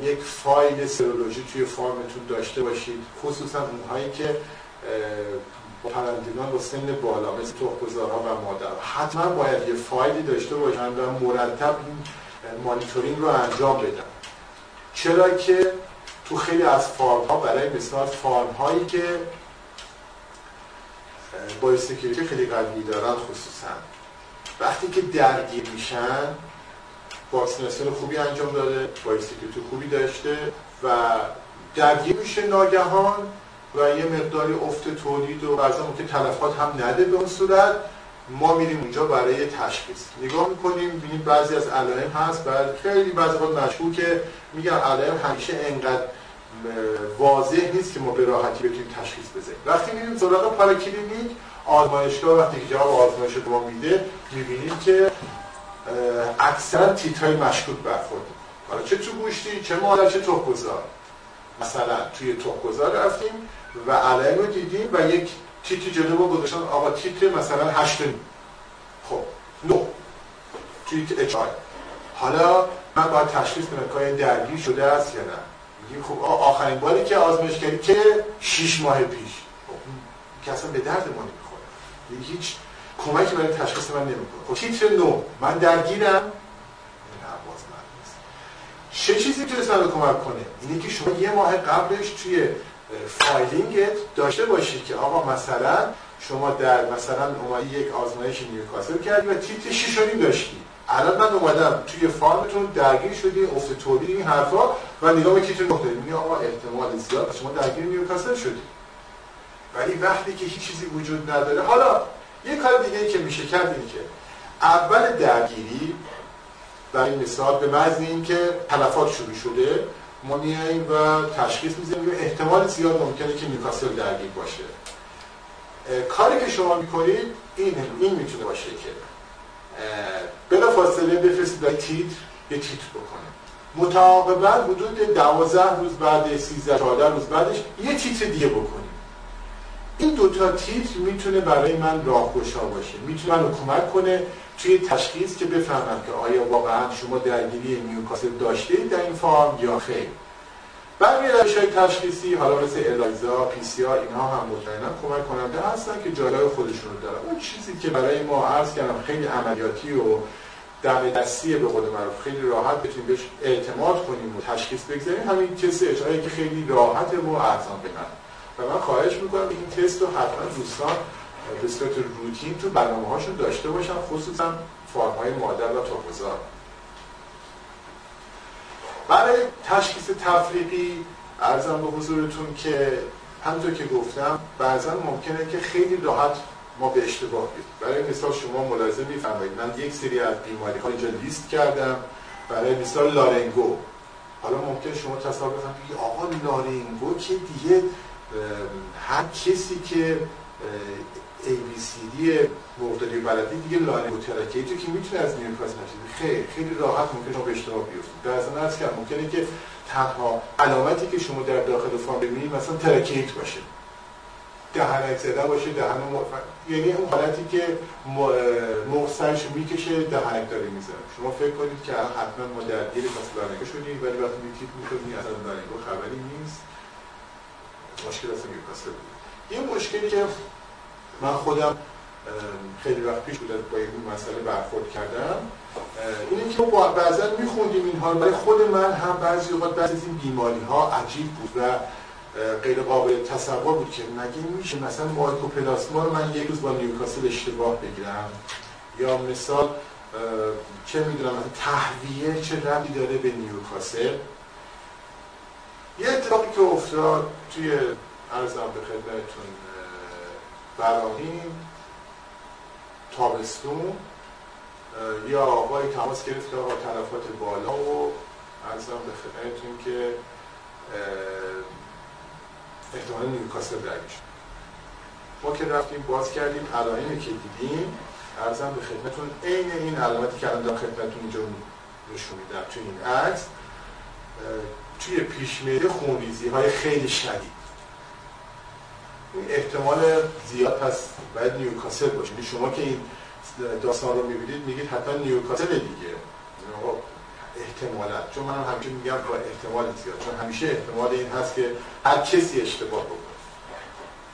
یک فایل سرولوژی توی فارمتون داشته باشید خصوصا اونهایی که پرندگان با سن بالا مثل تخمگذارها و مادر حتما باید یه فایلی داشته باشن و مرتب این مانیتورینگ رو انجام بدن. چرا که تو خیلی از فارم ها برای مثال فارم هایی که با خیلی قوی دارن خصوصا وقتی که درگیر میشن واکسیناسیون خوبی انجام داده با خوبی داشته و درگیر میشه ناگهان و یه مقداری افت تولید و بعضا که تلفات هم نده به اون صورت ما میریم اونجا برای تشخیص. نگاه می‌کنیم ببینیم بعضی از علائم هست بعد خیلی بعضی وقت که میگن علائم همیشه انقدر واضح نیست که ما به راحتی بتونیم تشخیص بزنیم وقتی میریم سراغ پاراکلینیک آزمایشگاه وقتی که جواب آزمایش رو میده می‌بینیم که اکثرا تیترهای مشکوک برخورد حالا چه تو گوشتی چه مادر چه تخمگذار مثلا توی تخمگذار رفتیم و علائم رو دیدیم و یک تیتری جلو ما گذاشتن. آقا تیتر مثلا هشت خب نو توی اچ حالا من باید تشخیص کنم که درگیر شده است یا نه. میگیم خب آخرین باری که آزمایش کردی که 6 ماه پیش. خب که اصلا به درد ما نمی‌خوره. هیچ کمکی برای تشخیص من نمی‌کنه. خب تیتر نو من درگیرم. چه چیزی می‌تونست من رو کمک کنه؟ اینه که شما یه ماه قبلش توی فایلینگت داشته باشید که آقا مثلا شما در مثلا اومدی یک آزمایش نیوکاسل کردی و تیتر 6 داشتی. الان من اومدم توی فارمتون درگیر شدی افت تولید این حرفا و نگاه به کیتون نقطه میگه آقا احتمال زیاد شما درگیر نیوکاسل شدی. ولی وقتی که هیچ چیزی وجود نداره. حالا یه کار دیگه که میشه کرد اینه که اول درگیری برای مثال به محض اینکه تلفات شروع شده ما میاییم و تشخیص می‌زنیم احتمال زیاد ممکنه که نیوکاسل درگیر باشه. کاری که شما می‌کنید این این می‌تونه باشه که بلا فاصله بفرستید برای تیتر یه تیتر بکنه. متعاقبا حدود 12 روز بعد 13 14 روز بعدش یه تیتر دیگه بکنیم این دوتا تیتر می‌تونه برای من راهگشا باشه می‌تونه من کمک کنه. توی تشخیص که بفهمم که آیا واقعا شما درگیری نیوکاسل داشته در این فارم یا خیر؟ برمی روش های تشخیصی حالا مثل الایزا، پی سی آر اینها هم مطمئنا کمک کننده هستن که جالب خودشون رو دارن. اون چیزی که برای ما عرض کردم خیلی عملیاتی و دم دستی به قول معروف خیلی راحت بتونیم بهش اعتماد کنیم و تشخیص بگذاریم. همین تست اجرایی که خیلی راحته و ارزان بگن و من خواهش می‌کنم این تست رو حتما دوستان به صورت روتین تو برنامه هاشون داشته باشن خصوصا فرم های مادر و تخمزار برای تشخیص تفریقی ارزم به حضورتون که همطور که گفتم بعضا ممکنه که خیلی راحت ما به اشتباه بیدیم برای مثال شما ملاحظه میفرمایید. من یک سری از بیماری ها اینجا لیست کردم. برای مثال لارنگو. حالا ممکن شما تصور بکنید آقا لارنگو که دیگه هر کسی که ABCD مقداری بلدی دیگه لارنگو ترکیه تو که می‌تونه از نیوکاس نشید خیلی خیلی راحت ممکن شما به اشتباه بیفتید. ضمن از که ممکنه که تنها علامتی که شما در داخل فارم ببینید مثلا ترکیت باشه. دهنک زده باشه دهن یعنی اون حالتی که مغزش می‌کشه دهنک داره می‌زنه. شما فکر کنید که حتما ما درگیر پس لارنگو شدیم ولی وقتی میتیپ می‌کنید اصلا خبری نیست. مشکل اصلا نیوکاسل یه مشکلی که من خودم خیلی وقت پیش بود با این مسئله برخورد کردم. اینه که ما بعضا میخوندیم اینها برای خود من هم بعضی اوقات بعضی از این بیماری ها عجیب بود و غیر قابل تصور بود که مگه میشه مثلا مایکوپلاسما رو من یک روز با نیوکاسل اشتباه بگیرم؟ یا مثال چه می‌دونم تهویه چه ربی داره به نیوکاسل؟ یه اتفاقی که افتاد توی ارزم به خدمتتون براهیم تابستون یا آقای تماس گرفت که آقا تلفات بالا و ارزم به خدمتتون که احتمال نیوکاسل درگیش ما که رفتیم باز کردیم علائمی که دیدیم ارزم به خدمتون عین این علامتی که الان خدمتتون اینجا نشون میدم. توی این عکس توی پیشمیده خونریزی های خیلی شدید. احتمال زیاد پس باید نیوکاسل باشه. یعنی شما که این داستان رو می‌بینید میگید حتما نیوکاسل دیگه. یعنی احتمالات چون من همیشه میگم با احتمال زیاد. چون همیشه احتمال این هست که هر کسی اشتباه بکنه.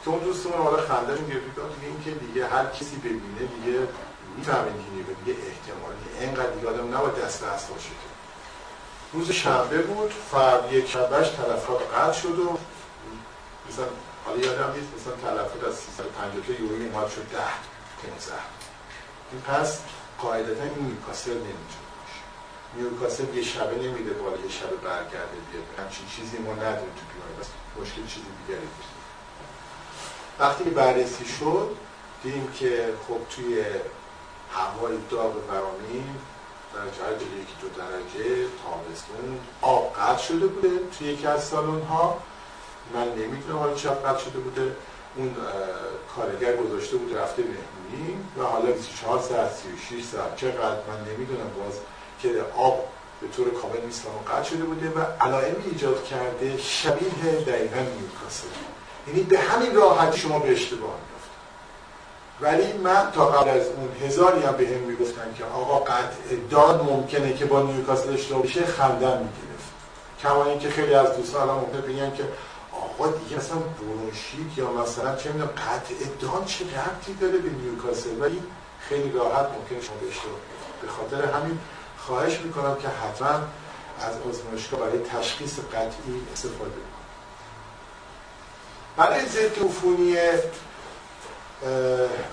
که اون دوستمون حالا خنده می‌گرفت دیگه این که دیگه هر کسی ببینه دیگه می‌فهمه دیگه دیگه احتمالی اینقدر دیگه آدم نباید دست دست باشه روز شنبه بود فرد یک شنبهش تلفات قطع شد و مثلا حالا یادم نیست مثلا تلفات از 350 تا یورو این شد 10 15 این پس قاعدتا این نیوکاسل نمی‌تونه باشه. نیوکاسل یه شبه نمیده بالا یه شبه برگرده بیاد. همچین چیزی ما نداریم تو بیماری. بس مشکل چیزی دیگری بود وقتی بررسی شد دیدیم که خب توی هوای داغ فرامین درجه یکی دو درجه تابستون آب قطع شده بوده توی یکی از سالن ها من نمی‌دونم حالا چه قطع شده بوده اون کارگر گذاشته بود رفته مهمونی و حالا 24 ساعت 36 ساعت چقدر؟ من نمی‌دونم باز که آب به طور کامل نیست و قطع شده بوده و علائمی ایجاد کرده شبیه دقیقا نیوکاسل. یعنی به همین راحتی شما به اشتباه ولی من تا قبل از اون هزاری هم به هم می‌گفتن که آقا قطع داد ممکنه که با نیوکاسل اشتباه بشه خندن می‌گرفت. کما اینکه خیلی از دوستان الان ممکنه بگن که آقا دیگه اصلا برونشیت یا مثلا چه می‌دونم قطع داد چه ربطی داره به نیوکاسل؟ ولی خیلی راحت ممکنه شما به خاطر همین خواهش می‌کنم که حتما از آزمایشگاه برای تشخیص قطعی استفاده کنید. برای ضد عفونی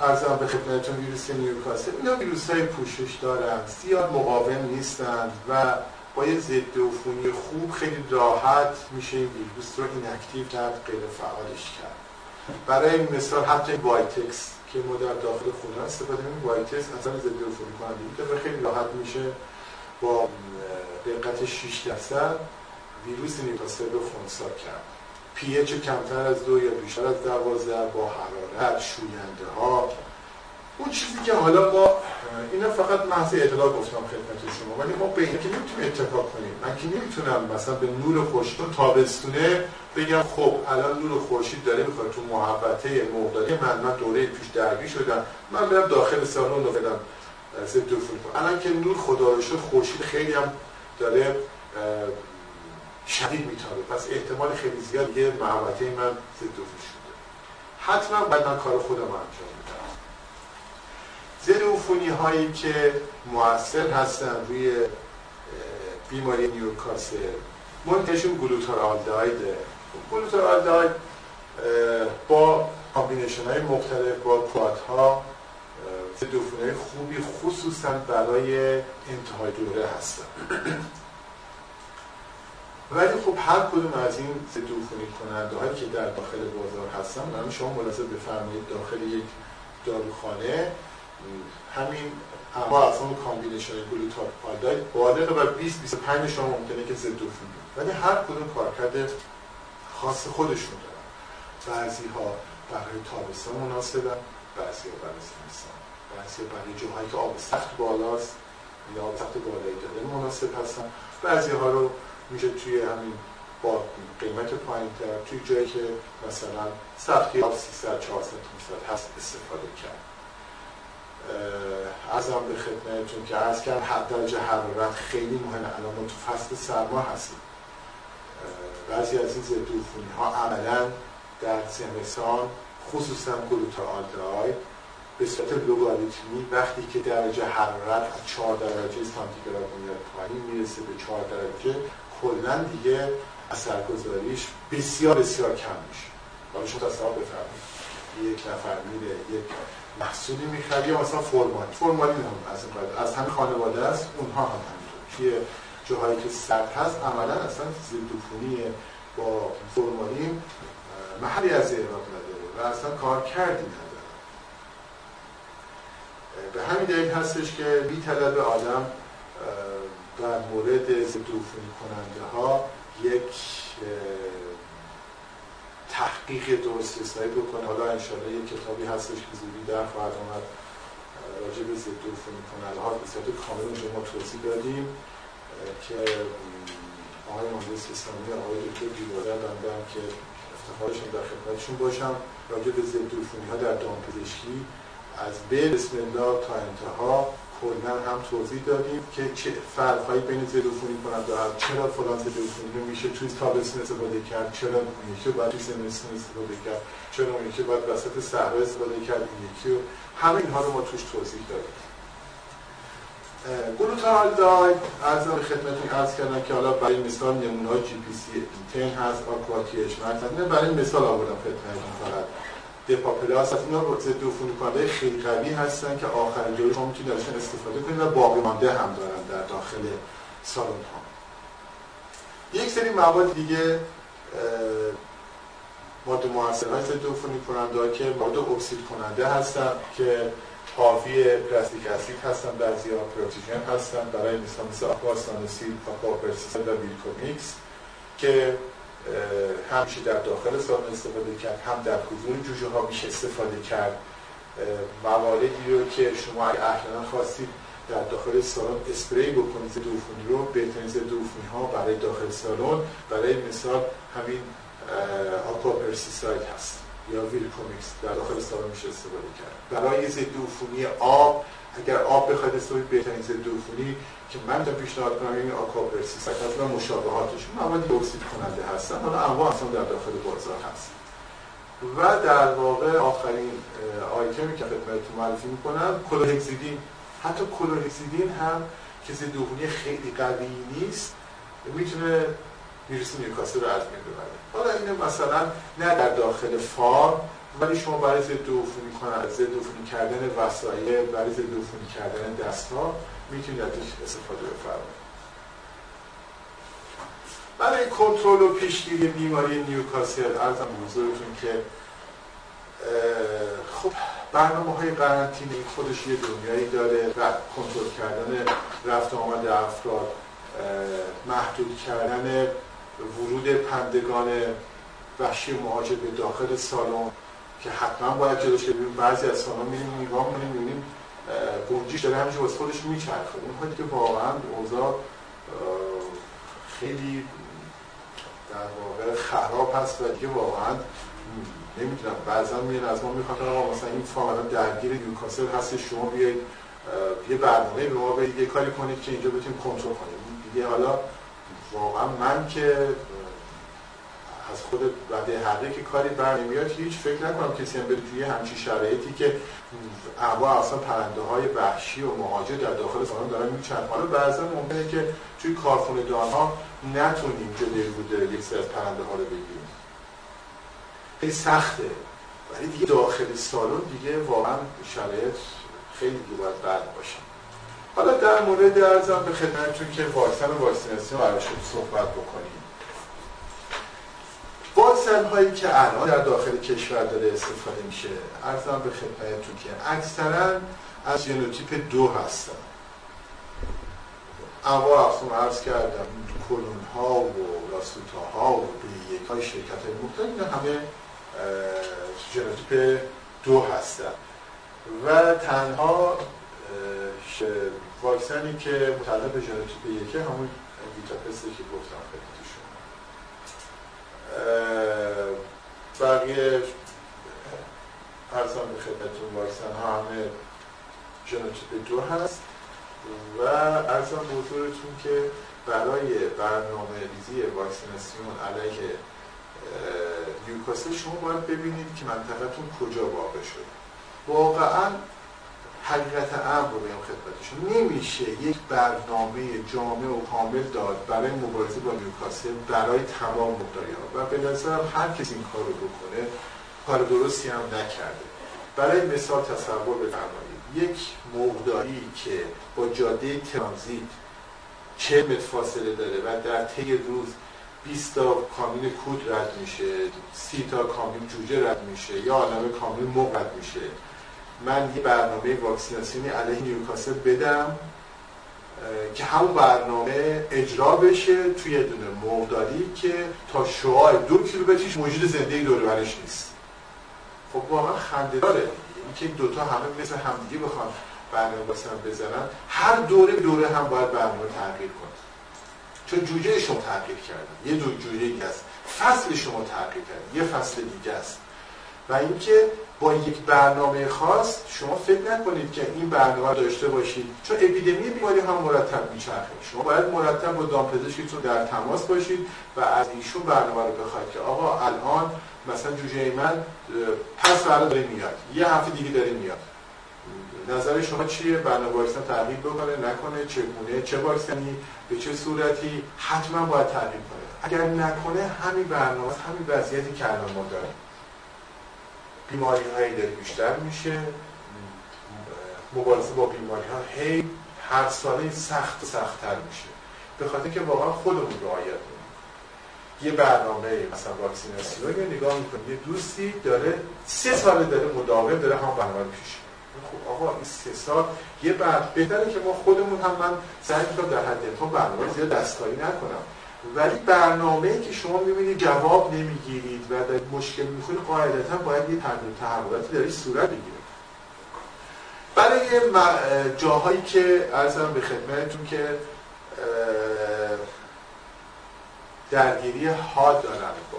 ارزم به خدمتتون ویروس نیوکاسل. اینا ویروس های پوشش دارن زیاد مقاوم نیستند و یه ضد عفونی خوب خیلی راحت میشه این ویروس رو inactive کرد غیر فعالش کرد. برای مثال حتی وایتکس که ما در داخل خونه استفاده می‌کنیم وایتکس اصلا ضد عفونی کننده و خیلی راحت میشه با رقت 6 درصد ویروس نیوکاسل رو خونسا کرد. پی اچ کمتر از دو یا بیشتر از دوازده با حرارت شوینده ها. اون چیزی که حالا ما اینا فقط محض اطلاع گفتم خدمت شما ولی ما به این که نمی‌تونیم اتفاق کنیم من که نمی‌تونم مثلا به نور خورشید تابستونه بگم خب الان نور خورشید داره می‌خواد تو محبته مقداری من من دوره پیش درگیر شدم من برم داخل سالن رو بدم ضد کنم الان که نور خدا رو خورشید خیلی هم داره شدید میتابه. پس احتمال خیلی زیاد یه محوطه من ضد شده. حتما باید من کار خودم انجام ضد عفونی هایی که موثر هستن روی بیماری نیوکاسل. منتشون glutaraldehyde ه glutaraldehyde با combination های مختلف با quat ها ضد های خوبی خصوصا برای انتهای دوره هستن. ولی خب هر کدوم از این ضد کننده هایی که در داخل بازار هستن من شما ملاحظه بفرمایید داخل یک داروخانه همین اما اصلا combination glutaraldehyde بالغ بر 20 25 شما ممکنه که ضد عفونی ولی هر کدوم کارکرد خاص خودشون دارن. بعضی ها برای تابستان مناسبن بعضی ها برای زمستان. بعضی ها برای جاهایی که آب سخت بالاست یا آب سخت بالایی داره مناسب هستن. بعضی ها رو میشه توی همین با قیمت پایین تر توی جایی که مثلا سختی 300 400 500 هست استفاده کرد. ازم به خدمتتون که از کرد حد درجه حرارت خیلی مهمه الان ما تو فصل سرما هستیم. بعضی از این ضد ها عملا در زمستان خصوصا گلوتا آلدهای به صورت لوگاریتمی وقتی که درجه حرارت از 4 درجه سانتیگراد میاد پایین می‌رسه به 4 درجه کلا دیگه اثرگذاریش بسیار بسیار کم میشه. حالا شما تصور بفرمایید. یک نفر میره یک محصولی می‌خره یا مثلا فرمالین فرمالین هم از از همین خانواده است اونها هم همینطور. توی جاهایی که سرد هست عملا اصلا زیردوفونی با فرمالین محلی از اعراب نداره و اصلا کار کردی نداره. به همین دلیل هستش که بی طلب آدم در مورد ضد کننده ها یک تحقیق درست حسابی بکنه. حالا انشالله یک کتابی هستش که زودی در خواهد آمد. راجع به ضد عفونی ها به صورت کامل اونجا ما توضیح دادیم که آقای مهندس اسلامی آقای دکتر دیواره بندم که افتخارشون در خدمتشون باشم راجع به ضد ها در دامپزشکی از به بسم الله تا انتها. کلا هم توضیح دادیم که چه فرقهایی بین ضد عفونی کننده چرا فلان عفونی رو میشه توی تابستون استفاده کرد چرا اون یکی باید توی زمستون استفاده کرد چرا اون یکی باید وسط صحرا استفاده کرد این یکی رو. همه اینها رو ما توش توضیح دادیم. گلوتارالداید از خدمتتون عرض کردم که حالا برای مثال نمونه های جی پی سی تن هست. آکواتیش مثلا برای مثال آوردم خدمتتون فقط. دپاپلاس از اینا ضد کننده خیلی قوی هستن که آخر دوره شما می‌تونید ازشون استفاده کنید و باقی مانده هم دارن در داخل سالن ها. یک سری مواد دیگه ماده های ضد عفونی کننده که مواد اکسید کننده هستن که حاوی peracetic acid هستن بعضی ها پروتیژن هستن برای مثال مثل آکواسانوسیل و ویلکومیکس که هم میشه در داخل سالن استفاده کرد هم در حضور جوجه ها میشه استفاده کرد. مواردی رو که شما احیانا خواستید در داخل سالن اسپری بکنید ضد رو بهترین ضد ها برای داخل سالن برای مثال همین آکوا پرسیساید هست یا ویلکومیکس در داخل سالن میشه استفاده کرد. برای ضد آب اگر آب بخواید استفاده بهترین ضد که من تا پیشنهاد کنم این آکوا پرسیساید و مشابهاتشون مواد اکسید کننده هستن حالا انواع اصلا در داخل بازار هست. و در واقع آخرین آیتمی که خدمتتون معرفی می‌کنم کلرهگزیدین حتی کلرهگزیدین هم که ضد خیلی قوی نیست می‌تونه ویروس نیوکاسل رو از بین ببره حالا اینه مثلا نه در داخل فارم ولی شما برای ضد عفونی کنن ضد عفونی کردن وسایل برای ضد عفونی کردن دستها می‌تونید ازش استفاده بفرمایید. برای کنترل و پیشگیری بیماری نیوکاسل ارزم حضورتون که خب برنامه های قرنطینه خودش یه دنیایی داره و کنترل کردن رفت آمد افراد محدود کردن ورود پندگان وحشی مهاجر به داخل سالن که حتما باید جلوش ببینیم بعضی از سالن میریم نگاه می‌کنیم می‌بینیم گنجیش داره همینجور واسه خودش میچرخه. اون که واقعا اوضاع خیلی در واقع خراب هست و دیگه واقعا نمی‌دونم. بعضا میان از ما می‌خواد مثلا این فارم درگیر نیوکاسل هست شما بیایید یه برنامه به ما یه کاری کنید که اینجا بتونیم کنترل کنیم. دیگه حالا واقعا من که از خود وده حقیقی که کاری بر نمیاد هیچ فکر نکنم کسی هم بره توی همچین شرایطی که انواع اصلا پرنده های وحشی و مهاجر در داخل سالن دارن میچند حالا بعضا ممکنه که توی کارخونه ها نتونیم جلوی بود یک سری از پرنده ها رو بگیریم. خیلی سخته. ولی دیگه داخل سالن دیگه واقعا شرایط خیلی دیگه باید بد باشه. حالا در مورد ارزم به خدمتتون که واکسن و واکسیناسیون صحبت بکنیم. واکسن هایی که الان در داخل کشور داره استفاده میشه ارزم به خدمتتون که اکثرا از ژنوتیپ دو هستن. انواع اقسام عرض کردم کلون ها و لاسوتا ها و B یک های شرکت های مختلف همه ژنوتیپ دو هستن. و تنها واکسنی که متعلق به ژنوتیپ یکه همون ویتاپسته که گفتم بقیه عرضم به خدمتتون واکسن ها همه ژنوتیپ دو هست و ارزان بزرگتون که برای برنامه ریزی واکسیناسیون علیه نیوکاسل شما باید ببینید که منطقتون کجا واقع شده. واقعا حقیقت امر رو بگم خدمتشون. نمیشه یک برنامه جامع و کامل داد برای مبارزه با نیوکاسل برای تمام ها و به نظرم هر کسی این کار رو بکنه کار درستی هم نکرده. برای مثال تصور بفرمایید. یک مقداری که با جاده ترانزیت چه متر فاصله داره و در طی روز 20 تا کامین کود رد میشه 30 تا کامین جوجه رد میشه یا عالم کامین مق رد میشه. من یه برنامه واکسیناسیونی علیه نیوکاسل بدم که همون برنامه اجرا بشه توی دونه مقداری که تا شعاع دو کیلومتریش موجود زنده دور برش نیست. خب واقعا خنده داره. اینکه این دوتا همه مثل همدیگه بخوان برنامه واکسن بزنن هر دوره دوره هم باید برنامه تغییر کنه. چون جوجه شما تغییر کرده. یه دو جوجه است. فصل شما تغییر کرده. یه فصل دیگه است. و اینکه با یک برنامه خاص شما فکر نکنید که این برنامه داشته باشید. چون اپیدمی بیماری هم مرتب میچرخه. شما باید مرتب با دامپزشکتون در تماس باشید و از ایشون برنامه رو بخواید که آقا الان مثلا جوجه من پس فردا داره میاد. یه هفته دیگه داره میاد. نظر شما چیه؟ برنامه واکسن تغییر بکنه نکنه چگونه چه واکسنی به چه صورتی؟ حتما باید تغییر کنه. اگر نکنه همین برنامه همین وضعیتی که الان ما داریم. بیماری هایی داره بیشتر میشه. مبارزه با بیماری ها هی هر ساله سخت سختتر میشه. به خاطر که واقعا خودمون رعایت یه برنامه مثلا واکسیناسیون رو نگاه می‌کنیم. یه دوستی داره سه ساله داره مداوم داره هم برنامه پیش خب آقا این سه سال یه بعد بهتره که ما خودمون هم من سعی می‌کنم در حد امکان برنامه زیاد دستکاری نکنم. ولی برنامه که شما می‌بینید جواب نمی‌گیرید و در مشکل می‌خورید قاعدتا باید یه تحولاتی درش صورت بگیره برای جاهایی که ارزم به خدمتتون که درگیری ها دارن با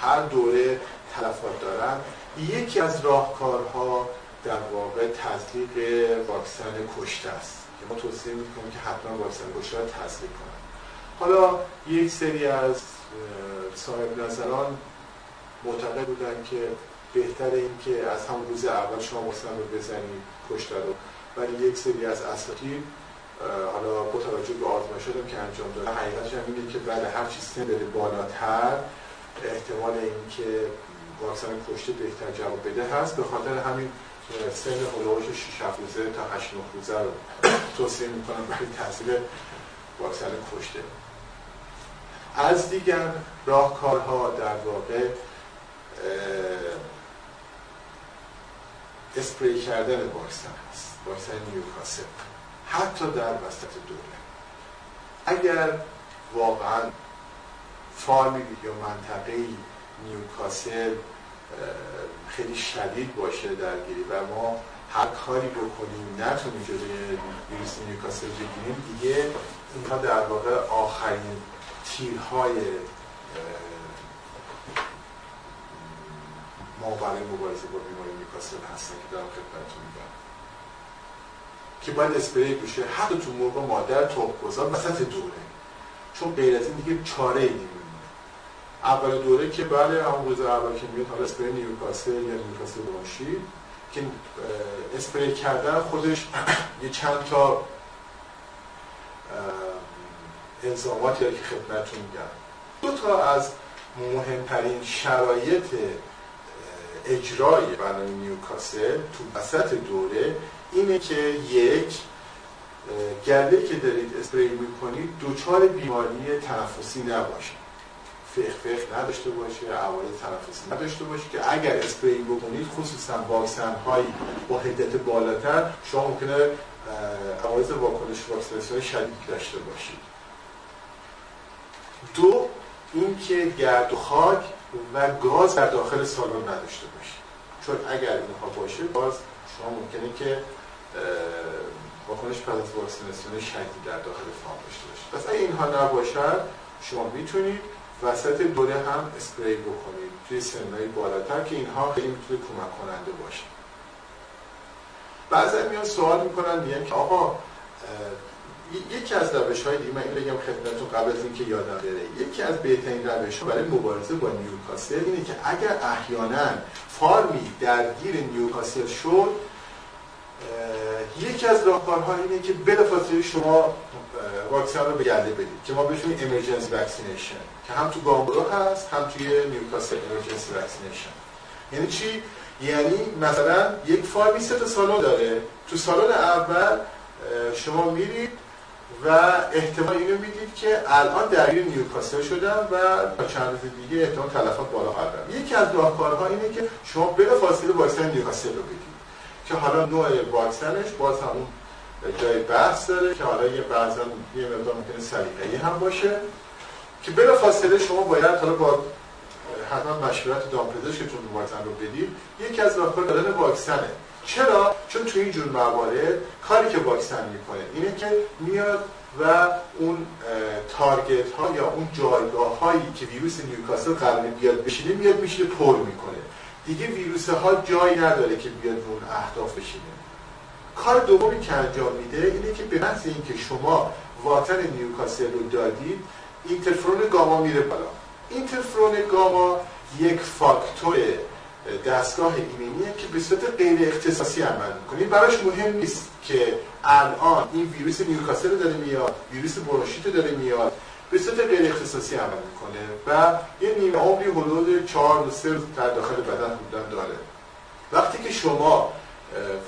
هر دوره تلفات دارن. یکی از راهکارها در واقع تزریق واکسن کشته است. که ما توصیه می‌کنیم که حتما واکسن کشته رو تزریق کنن حالا یک سری از صاحب نظران معتقد بودن که بهتر این که از همون روز اول شما رو بزنید کشته رو. ولی یک سری از اساتید حالا با توجه به آزمایشاتی که انجام داده حقیقتش هم اینه که بعد هر چیز سن بره بالاتر احتمال اینکه واکسن کشته بهتر جواب بده هست. به خاطر همین سن هلوش 6 7 روزه تا 8 9 روزه رو توصیه می‌کنم برای تاثیر واکسن کشته. از دیگر راهکارها در واقع اسپری کردن واکسن هست واکسن نیوکاسل حتی در وسط دوره. اگر واقعا فارمی یا منطقه نیوکاسل خیلی شدید باشه درگیری و ما هر کاری بکنیم نتونیم جلوی ویروس نیوکاسل بگیریم دیگه اینها در واقع آخرین تیرهای ما برای مبارزه با بیماری نیوکاسل هستن که دارم خدمتتون میگم که باید اسپری بشه. حتی تو موقع مادر توپ گذار وسط دوره. چون غیر از این دیگه چاره ای نمیمونه. اول دوره که بله همون روز اول که میاد حالا اسپری نیوکاسل یا نیوکاسل باشید که اسپری کردن خودش یه چند تا الزاماتی که خدمتتون میگم. دو تا از مهمترین شرایط اجرای برنامه نیوکاسل تو وسط دوره اینه که یک گله که دارید اسپری می‌کنید دوچار بیماری تنفسی نباشه. فخ فخ نداشته باشه عوارض تنفسی نداشته باشه که اگر اسپری بکنید خصوصا واکسن هایی با حدت بالاتر شما ممکنه عوارض واکنش واکسیناسیون شدید داشته باشید. دو اینکه گرد و خاک و گاز در داخل سالن نداشته باشید چون اگر اینها باشه باز شما ممکنه که واکنش پس از واکسیناسیون شدید در داخل فام داشته باشید پس اگه اینها نباشد شما می‌تونید وسط دوره هم اسپری بکنید توی سنهای بالاتر که اینها خیلی می‌تونه کمک کننده باشه. بعضی میان سوال می‌کنن میگن که آقا یکی از روش های دیگه من بگم خدمتتون قبل از اینکه یادم بره. یکی از بهترین روش ها برای مبارزه با نیوکاسل اینه که اگر احیانا farm ی درگیر نیوکاسل شد یکی از راهکارها اینه که بلافاصله شما واکسن رو به گله بدید که ما بهش میگیم emergency vaccination که هم تو گامبرو هست هم توی نیوکاسل emergency vaccination یعنی چی؟ یعنی مثلا یک فارمی سه تا سالن داره. تو سالن اول شما میرید و احتمال اینو می‌دید که الان درگیر نیوکاسل شدن و چند روز دیگه احتمال تلفات بالا خواهد یکی از راهکارها اینه که شما بلافاصله واکسن نیوکاسل رو بدید که حالا نوع واکسنش باز همون جای بحث داره که حالا یه بعضا یه مقدار ممکنه سلیقه‌ای هم باشه که بلا فاصله شما باید حالا با حتما مشورت دامپزشکتون واکسن رو بدید. یکی از راهکار دادن واکسنه. چرا؟ چون تو این جور موارد کاری که واکسن می‌کنه اینه که میاد و اون تارگت ها یا اون جایگاه هایی که ویروس نیوکاسل قرار بیاد بشینه میاد میشه پر می‌کنه. دیگه ویروس ها جایی نداره که بیاد اون اهداف بشینه. کار دومی که انجام میده اینه که به محض اینکه شما واتن نیوکاسل رو دادید اینترفرون گاما میره بالا. اینترفرون گاما یک فاکتور دستگاه ایمنیه که به صورت غیر اختصاصی عمل می‌کنه. براش مهم نیست که الان این ویروس نیوکاسل داره میاد ویروس برونشیت داره میاد به صورت غیر اختصاصی عمل می‌کنه و یه نیمه عمری حدود 4 و 3 در داخل بدن بودن داره. وقتی که شما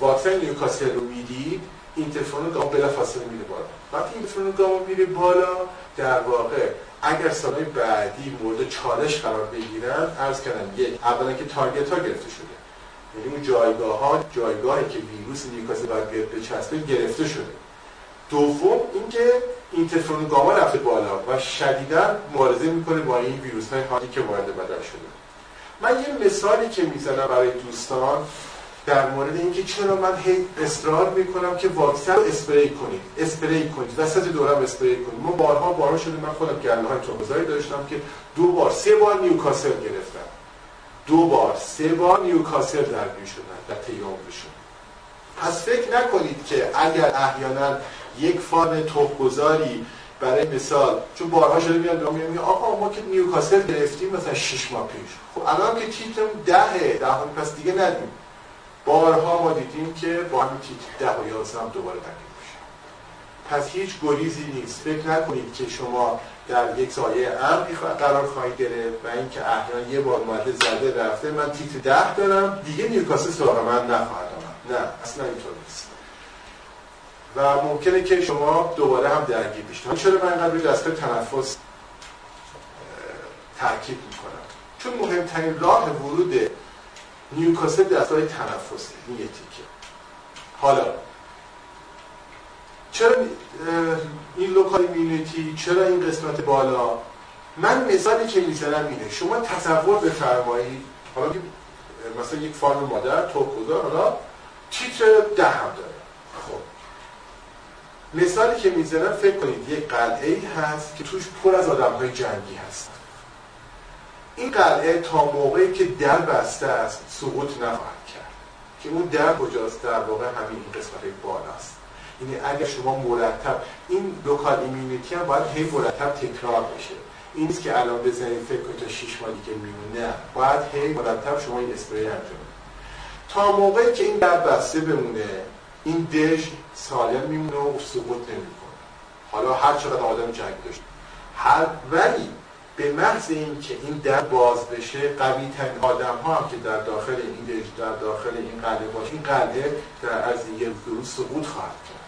واکسن نیوکاسل رو می‌دید اینترفرون گاما بلافاصله میره بالا. وقتی اینترفرون گاما میره بالا در واقع اگر سالهای بعدی مورد چالش قرار بگیرن عرض کردم یک اولا که تارگت ها گرفته شده. یعنی اون جایگاه ها جایگاهی که ویروس نیوکاسل باید بیاد بچسبه گرفته شده. دوم اینکه اینترفرون گاما رفته بالا و شدیدا مبارزه می‌کنه با این ویروس های که وارد بدن شده. من یه مثالی که می‌زنم برای دوستان. در مورد اینکه چرا من هی اصرار می‌کنم که واکسن اسپری کنید اسپری کنید وسط دورم اسپری کنید ما بارها بارها شده من خودم گله های ترومبوزایی داشتم که دو بار سه بار نیوکاسل گرفتم. دو بار سه بار نیوکاسل درگیر شدن در طی عمرشون. پس فکر نکنید که اگر احیانا یک فان توپگذاری برای مثال چون بارها شده میاد به میگه آقا ما که نیوکاسل گرفتیم مثلا 6 ماه پیش. خب الان که تیتم دهه ده پس دیگه ندیم. بارها ما دیدیم که با همین تیتر ده و یازده هم دوباره تکلیف میشه. پس هیچ گریزی نیست. فکر نکنید که شما در یک سایه امنی قرار خواهید گرفت و اینکه احیانا یه بار اومده زده رفته. من تیتر ده دارم. دیگه نیوکاسل سراغ من نخواهد آمد. نه اصلا اینطور نیست. و ممکنه که شما دوباره هم درگیر بشید. چرا من اینقدر دستگاه تنفس تاکید می‌کنم؟ چون مهمترین راه ورود نیوکاسل دستگاه تنفسی این یه تیکه. حالا چرا این local immunity چرا این قسمت بالا؟ من مثالی که می‌زنم اینه شما تصور بفرمایید حالا مثلا یک فارم مادر گذار حالا تیتر ده هم داره. خب. مثالی که می‌زنم فکر کنید یک قلعه ای هست که توش پر از آدم های جنگی هست. این قلعه تا موقعی که در بسته است سقوط نخواهد کرد. که اون در کجاست؟ در واقع همین این قسمت بالاست. یعنی اگر شما مرتب این local immunity هم باید هی مرتب تکرار بشه. این نیست که الان بزنید فکر کنید تا 6 ماه دیگه میمونه. باید هی مرتب شما این اسپری انجام تا موقعی که این در بسته بمونه این دژ سالم میمونه و سقوط نمی‌کنه. حالا هر چقدر آدم جنگ داشت. هر ولی به محض اینکه این در باز بشه قوی ترین آدم ها هم که در داخل این در داخل این قلعه باشه این قلعه در از یه روز سقوط خواهد کرد.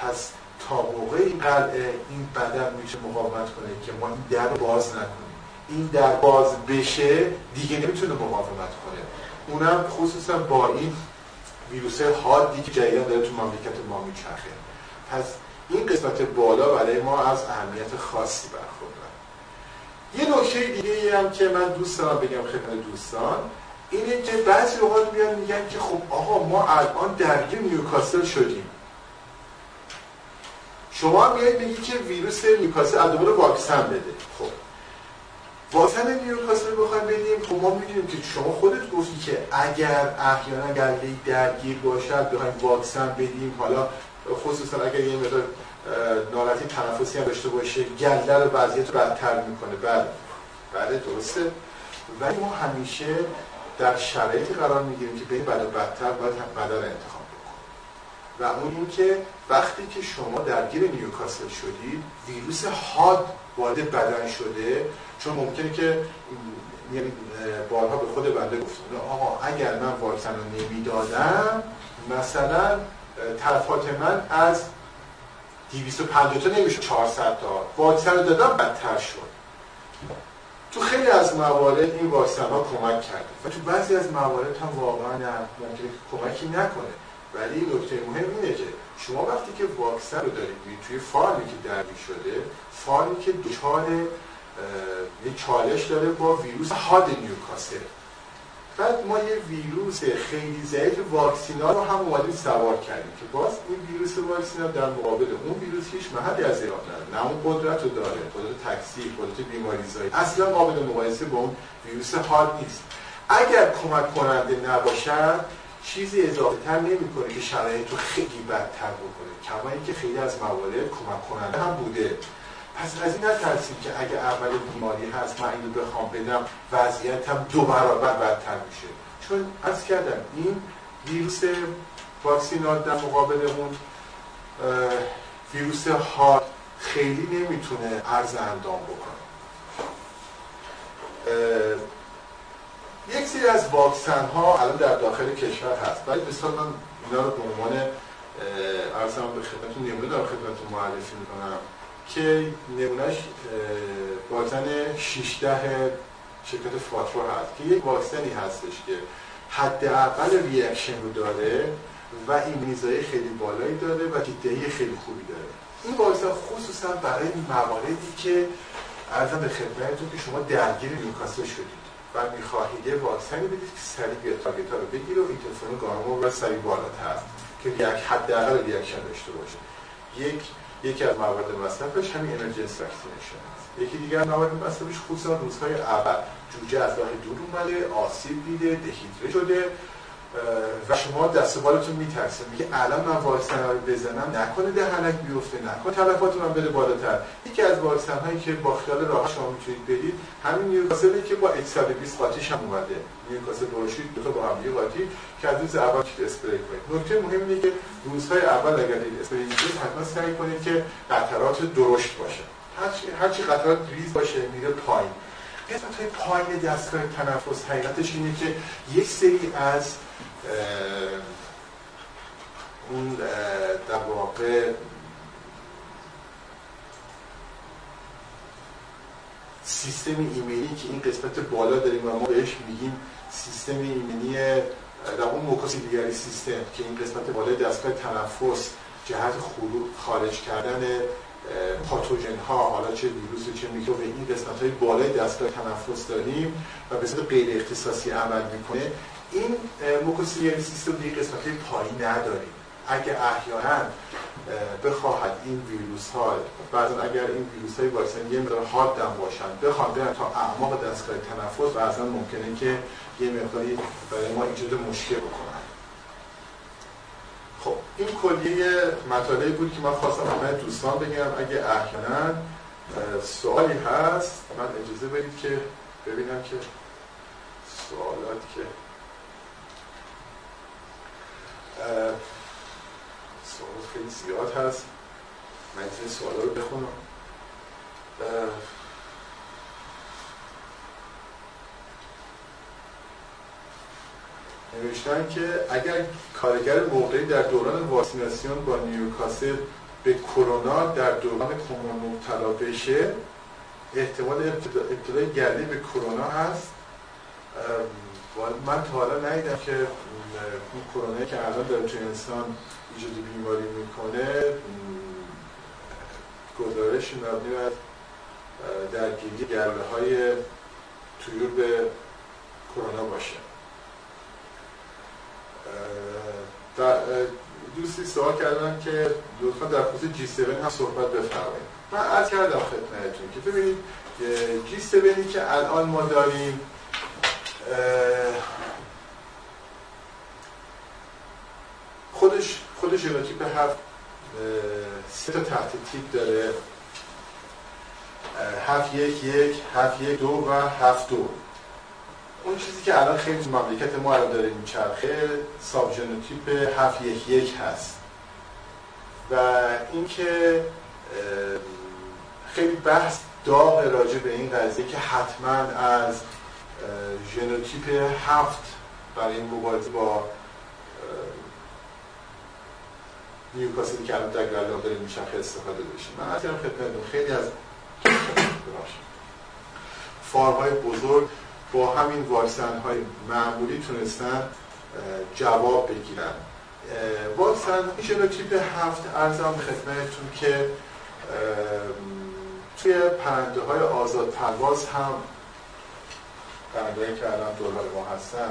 پس تا موقع این قلعه این بدن میشه مقاومت کنه که ما این در باز نکنیم. این در باز بشه دیگه نمی‌تونه مقاومت کنه. اونم خصوصا با این ویروس حادی که جدیدا داره تو مملکت ما میچرخه. پس این قسمت بالا برای ما از اهمیت خاصی برخوردن یه نکته دیگه هم که من دوست دارم بگم خدمت دوستان اینه که بعضی اوقات میان میگن که خب آقا ما الان درگیر نیوکاسل شدیم. شما میاد میگی که ویروس نیوکاسل از واکسن بده. خب. واکسن نیوکاسل بخوایم بدیم خب ما می‌دونیم که شما خودت گفتی که اگر احیانا گله درگیر باشد بخوایم واکسن بدیم. حالا خصوصا اگر یه مقدار ناراحتی تنفسی هم داشته باشه گله رو وضعیت بدتر می‌کنه. بله. بله درسته. ولی ما همیشه در شرایطی قرار می‌گیریم که بین بد و بدتر باید بدن انتخاب بکنیم. و اون این که وقتی که شما درگیر نیوکاسل شدید ویروس حاد وارد بدن شده چون ممکنه که یعنی بارها به خود بنده گفتم آقا اگر من واکسن رو نمی‌دادم مثلا طرفات من از 250 تا نمیشه 400 تا. واکسن رو دادم بدتر شد. تو خیلی از موارد این واکسن ها کمک کرده. و تو بعضی از موارد هم واقعا ممکنه کمکی نکنه. ولی نکته مهم اینه که شما وقتی که واکسن رو دارید توی فارمی که درگیر شده فارمی که دچار یه چالش داره با ویروس هاد نیوکاسل. بعد ما یه ویروس خیلی ضعیف واکسینا رو هم اومدیم سوار کردیم که باز این ویروس واکسینا در مقابل اون ویروس هیچ محلی از ایران نداره. نه اون قدرت رو داره قدرت تکثیر قدرت بیماریزایی. اصلا قابل مقایسه با اون ویروس حاد نیست. اگر کمک کننده نباشد چیزی اضافه تر نمی‌کنه که شرایط رو خیلی بدتر بکنه. کما اینکه خیلی از موارد کمک کننده هم بوده. پس از این نترسیم که اگه اول بیماری هست من اینو بخوام بدم وضعیت هم دو برابر بدتر میشه. چون از کردم این ویروس واکسینات در مقابل اون ویروس هارد خیلی نمی‌تونه عرض اندام بکنه. یک سری از واکسن ها الان در داخل کشور هست. ولی مثلا من اینا رو به عنوان ارزم به خدمتتون نمونه دارم خدمتتون معرفی می‌کنم. که نمونهش واکسن 16 شرکت فاترو هست که یک واکسنی هستش که حداقل ریاکشن رو داره و این میزای خیلی بالایی داره و دیدهی خیلی خوبی داره. این واکسن خصوصا برای مواردی که ارزم به خدمتتون که شما درگیر نیوکاسل شدید و می‌خواهید یه واکسنی بدید که سریع بیا تارگت رو بگیره و اینترفرون گاما و سریع بالاتر که یک حداقل reaction داشته باشه. یک یکی از موارد مصرفش همین emergency vaccination است. یکی دیگر موارد مصرفش خصوصا روزهای اول. جوجه از راه دور اومده آسیب دیده dehydrate شده. و شما دست بالتون می‌لرزه. میگه الان من واکسن رو بزنم نکنه دهنک بیفته نکنه تلفات من بده بالاتر. یکی از واکسن هایی که با خیال راحت شما می‌تونید بدید همین نیوکاسلی که با 120 قاطیش هم اومده. نیوکاسل بروشید دو با هم قاطی که از روز اول اسپری کنید. نکته مهم اینه که روزهای اول اگر دید اسپری حتما سعی کنید که قطرات درشت باشه. هرچی قطرات ریز باشه میره پایین. قسمت های پایین دستگاه تنفس حقیقتش اینه که یک سری از اون در واقع سیستم ایمنی که این قسمت بالا داریم و ما بهش میگیم سیستم ایمنی در اون موکاسی دیگری سیستم که این قسمت بالا دستگاه تنفس جهت خارج کردن پاتوژن ها حالا چه ویروس چه میکروب این قسمت های بالای دستگاه تنفس داریم و به صورت غیر اختصاصی عمل می‌کنه. این موکوسیلیاری سیستم دیگه قسمت پایین نداریم. اگه احیانا بخواهد این ویروس ها بعضا اگر این ویروس های واکسن یه مقدار حاد هم باشن بخواد برن تا اعماق دستگاه تنفس بعضا ممکنه که یه مقداری برای ما ایجاد مشکل بکنن. خب این کلیه مطالعه بود که من خواستم همه دوستان بگم. اگه احیانا سوالی هست من اجازه بدید که ببینم که سوالات که سوالات خیلی زیاد هست. من این سوالا رو بخونم. نوشتن که اگر کارگر موقعی در دوران واکسیناسیون با نیوکاسل به کرونا در دوران کرونا مبتلا بشه احتمال ابتلای گردی به کرونا هست. من تا حالا ندیدم که اون کرونا که الان داره توی انسان ایجاد بیماری می‌کنه گزارش مبنی بر درگیری گرده های تویور به کرونا باشه. دوستی سوال کردن که لطفا در خصوص جی 7 هم صحبت بفرمایید. من عرض کردم خدمتتون که ببینید G 7 که الان ما داریم خودش خودش ژنوتیپ هفت سه تا تحت تیپ داره. هفت یک یک هفت یک دو و هفت دو. اون چیزی که الان خیلی تو مملکت ما الان داره میچرخه subgenotype هفت یک یک هست. و اینکه خیلی بحث داغ راجع به این قضیه که حتما از ژنوتیپ هفت برای مبارزه با نیوکاسل که الان در گلان داره استفاده بشه من از خدمتتون خیلی از فارمهای بزرگ با همین واکسن های معمولی تونستن جواب بگیرن. واکسن ژنوتیپ هفت ارزم خدمتتون که توی پرنده های آزاد پرواز هم پرنده که الان دورهای ما هستن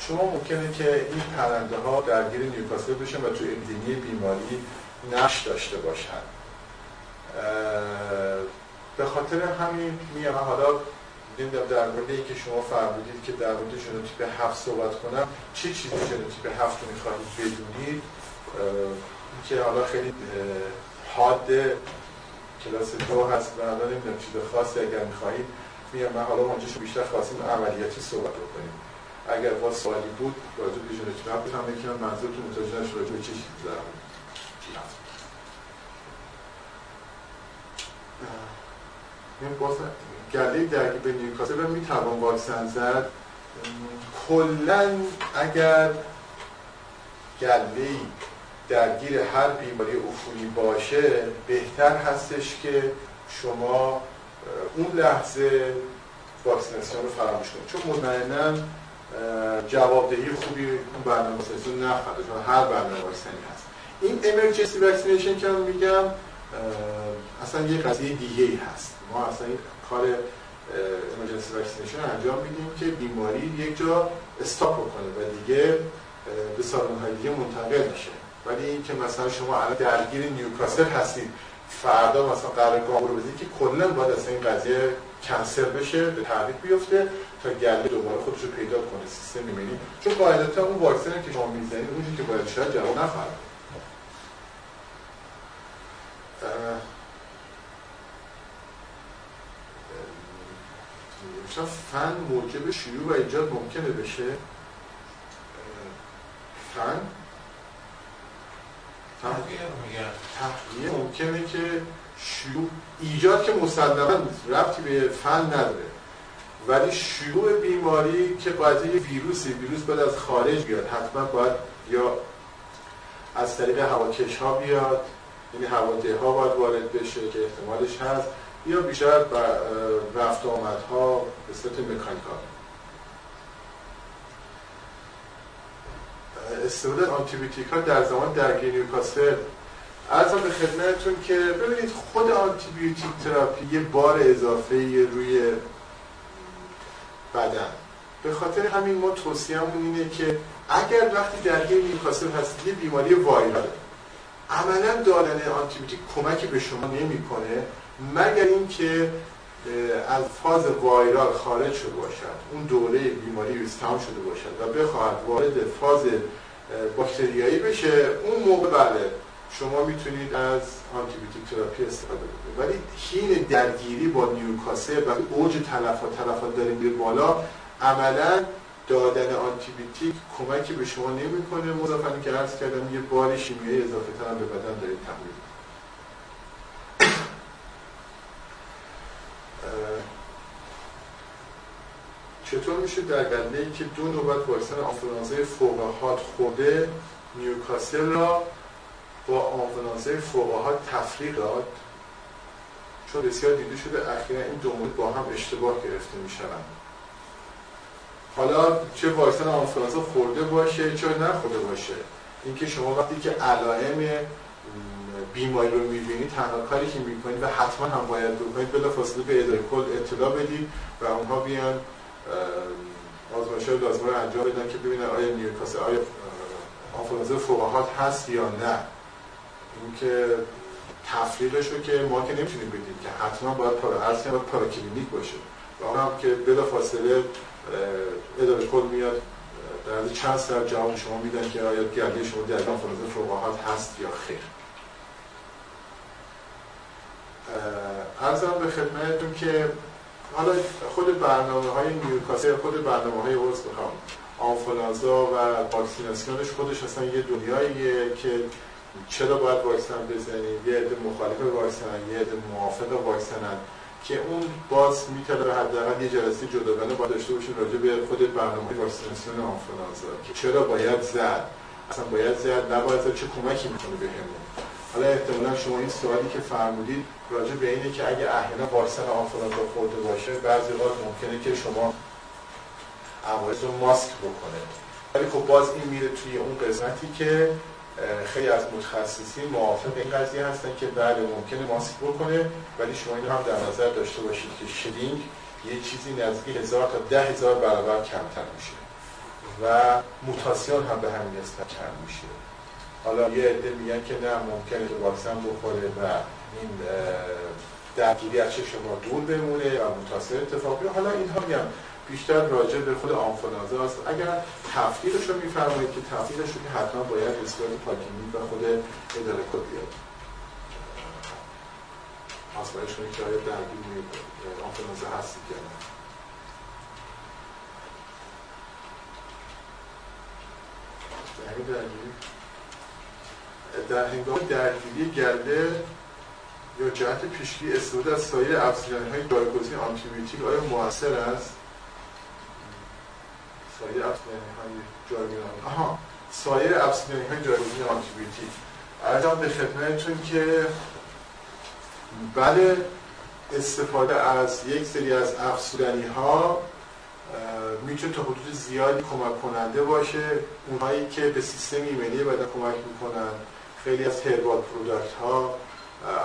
شما ممکنه که این پرنده ها درگیر نیوکاسل بشن و توی اپیدمی بیماری نش داشته باشن. به خاطر همین میگم حالا نمی‌دونم در مورد اینکه شما فرمودید که در مورد ژنوتیپ هفت صحبت کنم چه چیزی ژنوتیپ هفت رو می‌خواهید بدونید؟ که حالا خیلی حاد کلاس دو هست و الان نمی‌دونم چیز خاصی اگر می‌خواهید میگم من حالا اونجا بیشتر خواستیم عملیاتی صحبت بکنیم. اگر با سوالی بود راجع به ژنوتیپ هفت هم یکی منظورتون متوجه نشه راجع به چه چیزی در باز گله درگیر به نیوکاسل رو می‌توان واکسن زد. کلا اگر گله درگیر هر بیماری عفونی باشه بهتر هستش که شما اون لحظه واکسیناسیون رو فراموش کنید. چون مطمئنا جوابدهی خوبی اون برنامه واکسیناسیون نخواهد چون هر برنامه واکسنی هست. این emergency vaccination که من میگم اصلا یه قضیه دیگه ای هست. ما اصلا این کار emergency vaccination انجام میدیم که بیماری یک جا stop کنه و دیگه به سالن های دیگه منتقل میشه ولی این که مثلا شما الان درگیر نیوکاسل هستید فردا مثلا قرار گامبورو بزنید که کلا باید اصلا این قضیه کنسل بشه به تعویق بیفته. تا گله دوباره خودش رو پیدا کنه سیستم می‌بینید چون قاعدتا اون واکسن که شما می‌زنید اونجوری که باید شاید جواب نفرمایید مثلا فن موجب شیوع و ایجاد ممکنه بشه. فن تحقیه ممکنه که شیوع ایجاد که مسلما رفتی به فن نداره. ولی شیوع بیماری که قضیه ویروسی ویروس باید از خارج بیاد. حتما باید یا از طریق هواکش ها بیاد یعنی هواده ها باید وارد بشه که احتمالش هست یا بیشتر رفت آمد ها به صورت mechanical. استفاده آنتیبیوتیک ها در زمان درگیری نیوکاسل. عرضم به خدمتتون که ببینید خود antibiotic therapy یه بار اضافه روی بدن. به خاطر همین ما توصیه‌مون اینه که اگر وقتی درگیر نیوکاسل هست یه بیماری viral ه عملا دادن آنتیبیوتیک کمکی به شما نمی‌کنه مگر اینکه از فاز viral خارج شده باشد. اون دوره بیماری تمام شده باشد و بخواهد وارد فاز باکتریایی بشه. اون موقع بله شما می‌تونید از antibiotic therapy استفاده کنید. ولی حین درگیری با نیوکاسل و اوج تلفات تلفات داریم به بالا عملا دادن آنتیبیوتیک کمکی به شما نمی‌کنه. مضافا که عرض کردم یه بار شیمیایی اضافه تر به بدن دارید تحمیل چطور میشه در ای که دو نوبت واکسن آنفولانزای فوقهات خورده نیوکاسل را با آنفولانزای فوقهات تفریق داد؟ چون بسیار دیده شده اخیرا این دو مورد با هم اشتباه گرفته می‌شوند. حالا چه واکسن آنفولانزا خورده باشه چه نخورده باشه. اینکه شما وقتی که علائم بیماری رو می‌بینید تنها کاری که می‌کنید و حتما هم باید بکنید بلا فاصله به اداره کل اطلاع بدید و اونها بیان آزمایش های لازمه رو انجام بدن که ببینن آیا نیوکاسل آیا آنفولانزا فوقهات هست یا نه. اینکه تفریقش رو که ما که نمی‌تونیم بدیم که حتما باید پارا پارا پاراکلینیک باشه. و اون هم که بلا فاصله اداره کل میاد. در چند سر جواب شما میدن که آیا گرده شما در آنفولانزا فوقهات هست یا خیر. ارزم به خدمتتون که حالا خود برنامه های نیوکاسل خود برنامه های ورس بخوام آنفولانزا و واکسیناسیونش خودش اصلا یه دنیاییه که چرا باید واکسن بزنیم یه عده مخالف واکسنن یه عده موافق واکسنن که اون باز می‌تونه حداقل یه جلسه جداگانه باید داشته باشیم راجع به خود برنامه واکسیناسیون آنفولانزا که چرا باید زد؟ اصلا باید زد؟ نباید زد؟ چه کمکی می‌کنه بهمون؟ حالا احتمالا شما این سوالی که فرمودید راجع به اینه که اگه احیانا واکسن آنفولانزا خورده باشه بعضی وقت ممکنه که شما عوارض رو ماسک بکنه. ولی خب باز این میره توی اون قسمتی که خیلی از متخصصین موافق این قضیه هستن که بله ممکنه ماسک بکنه ولی شما اینو هم در نظر داشته باشید که شدینگ یه چیزی نزدیک هزار تا ده هزار برابر کمتر میشه و موتاسیون هم به همین نسبت کم میشه. حالا یه عده میگن که نه ممکنه که واکسن بخوره و این درگیری از چشم ما دور بمونه و متاثر اتفاق حالا اینها میگم بیشتر راجع به خود آنفولانزا است. اگر تفکیرش رو میفرمایید که تفکیرش رو حتما باید صورت پاکینی و خود اداره کد بیاد. آسمایش کنید که آیا درگیر آنفولانزا هستی که نه. در هنگام درگیری گرده یا جهت پیشگیری استفاده از سایر افزودنی های جایگزین آنتیبیوتیک آیا موثر است؟ سایر افزودنی های جایگزین. آها. سایر افزودنی های جایگزین آنتیبیوتیک. ارزم به خدمتتون که بله استفاده از یک سری از افزودنی ها می‌تونه تا حدود زیادی کمک کننده باشه. اونهایی که به سیستم ایمنی بدن کمک می‌کنن. خیلی از herbal product ها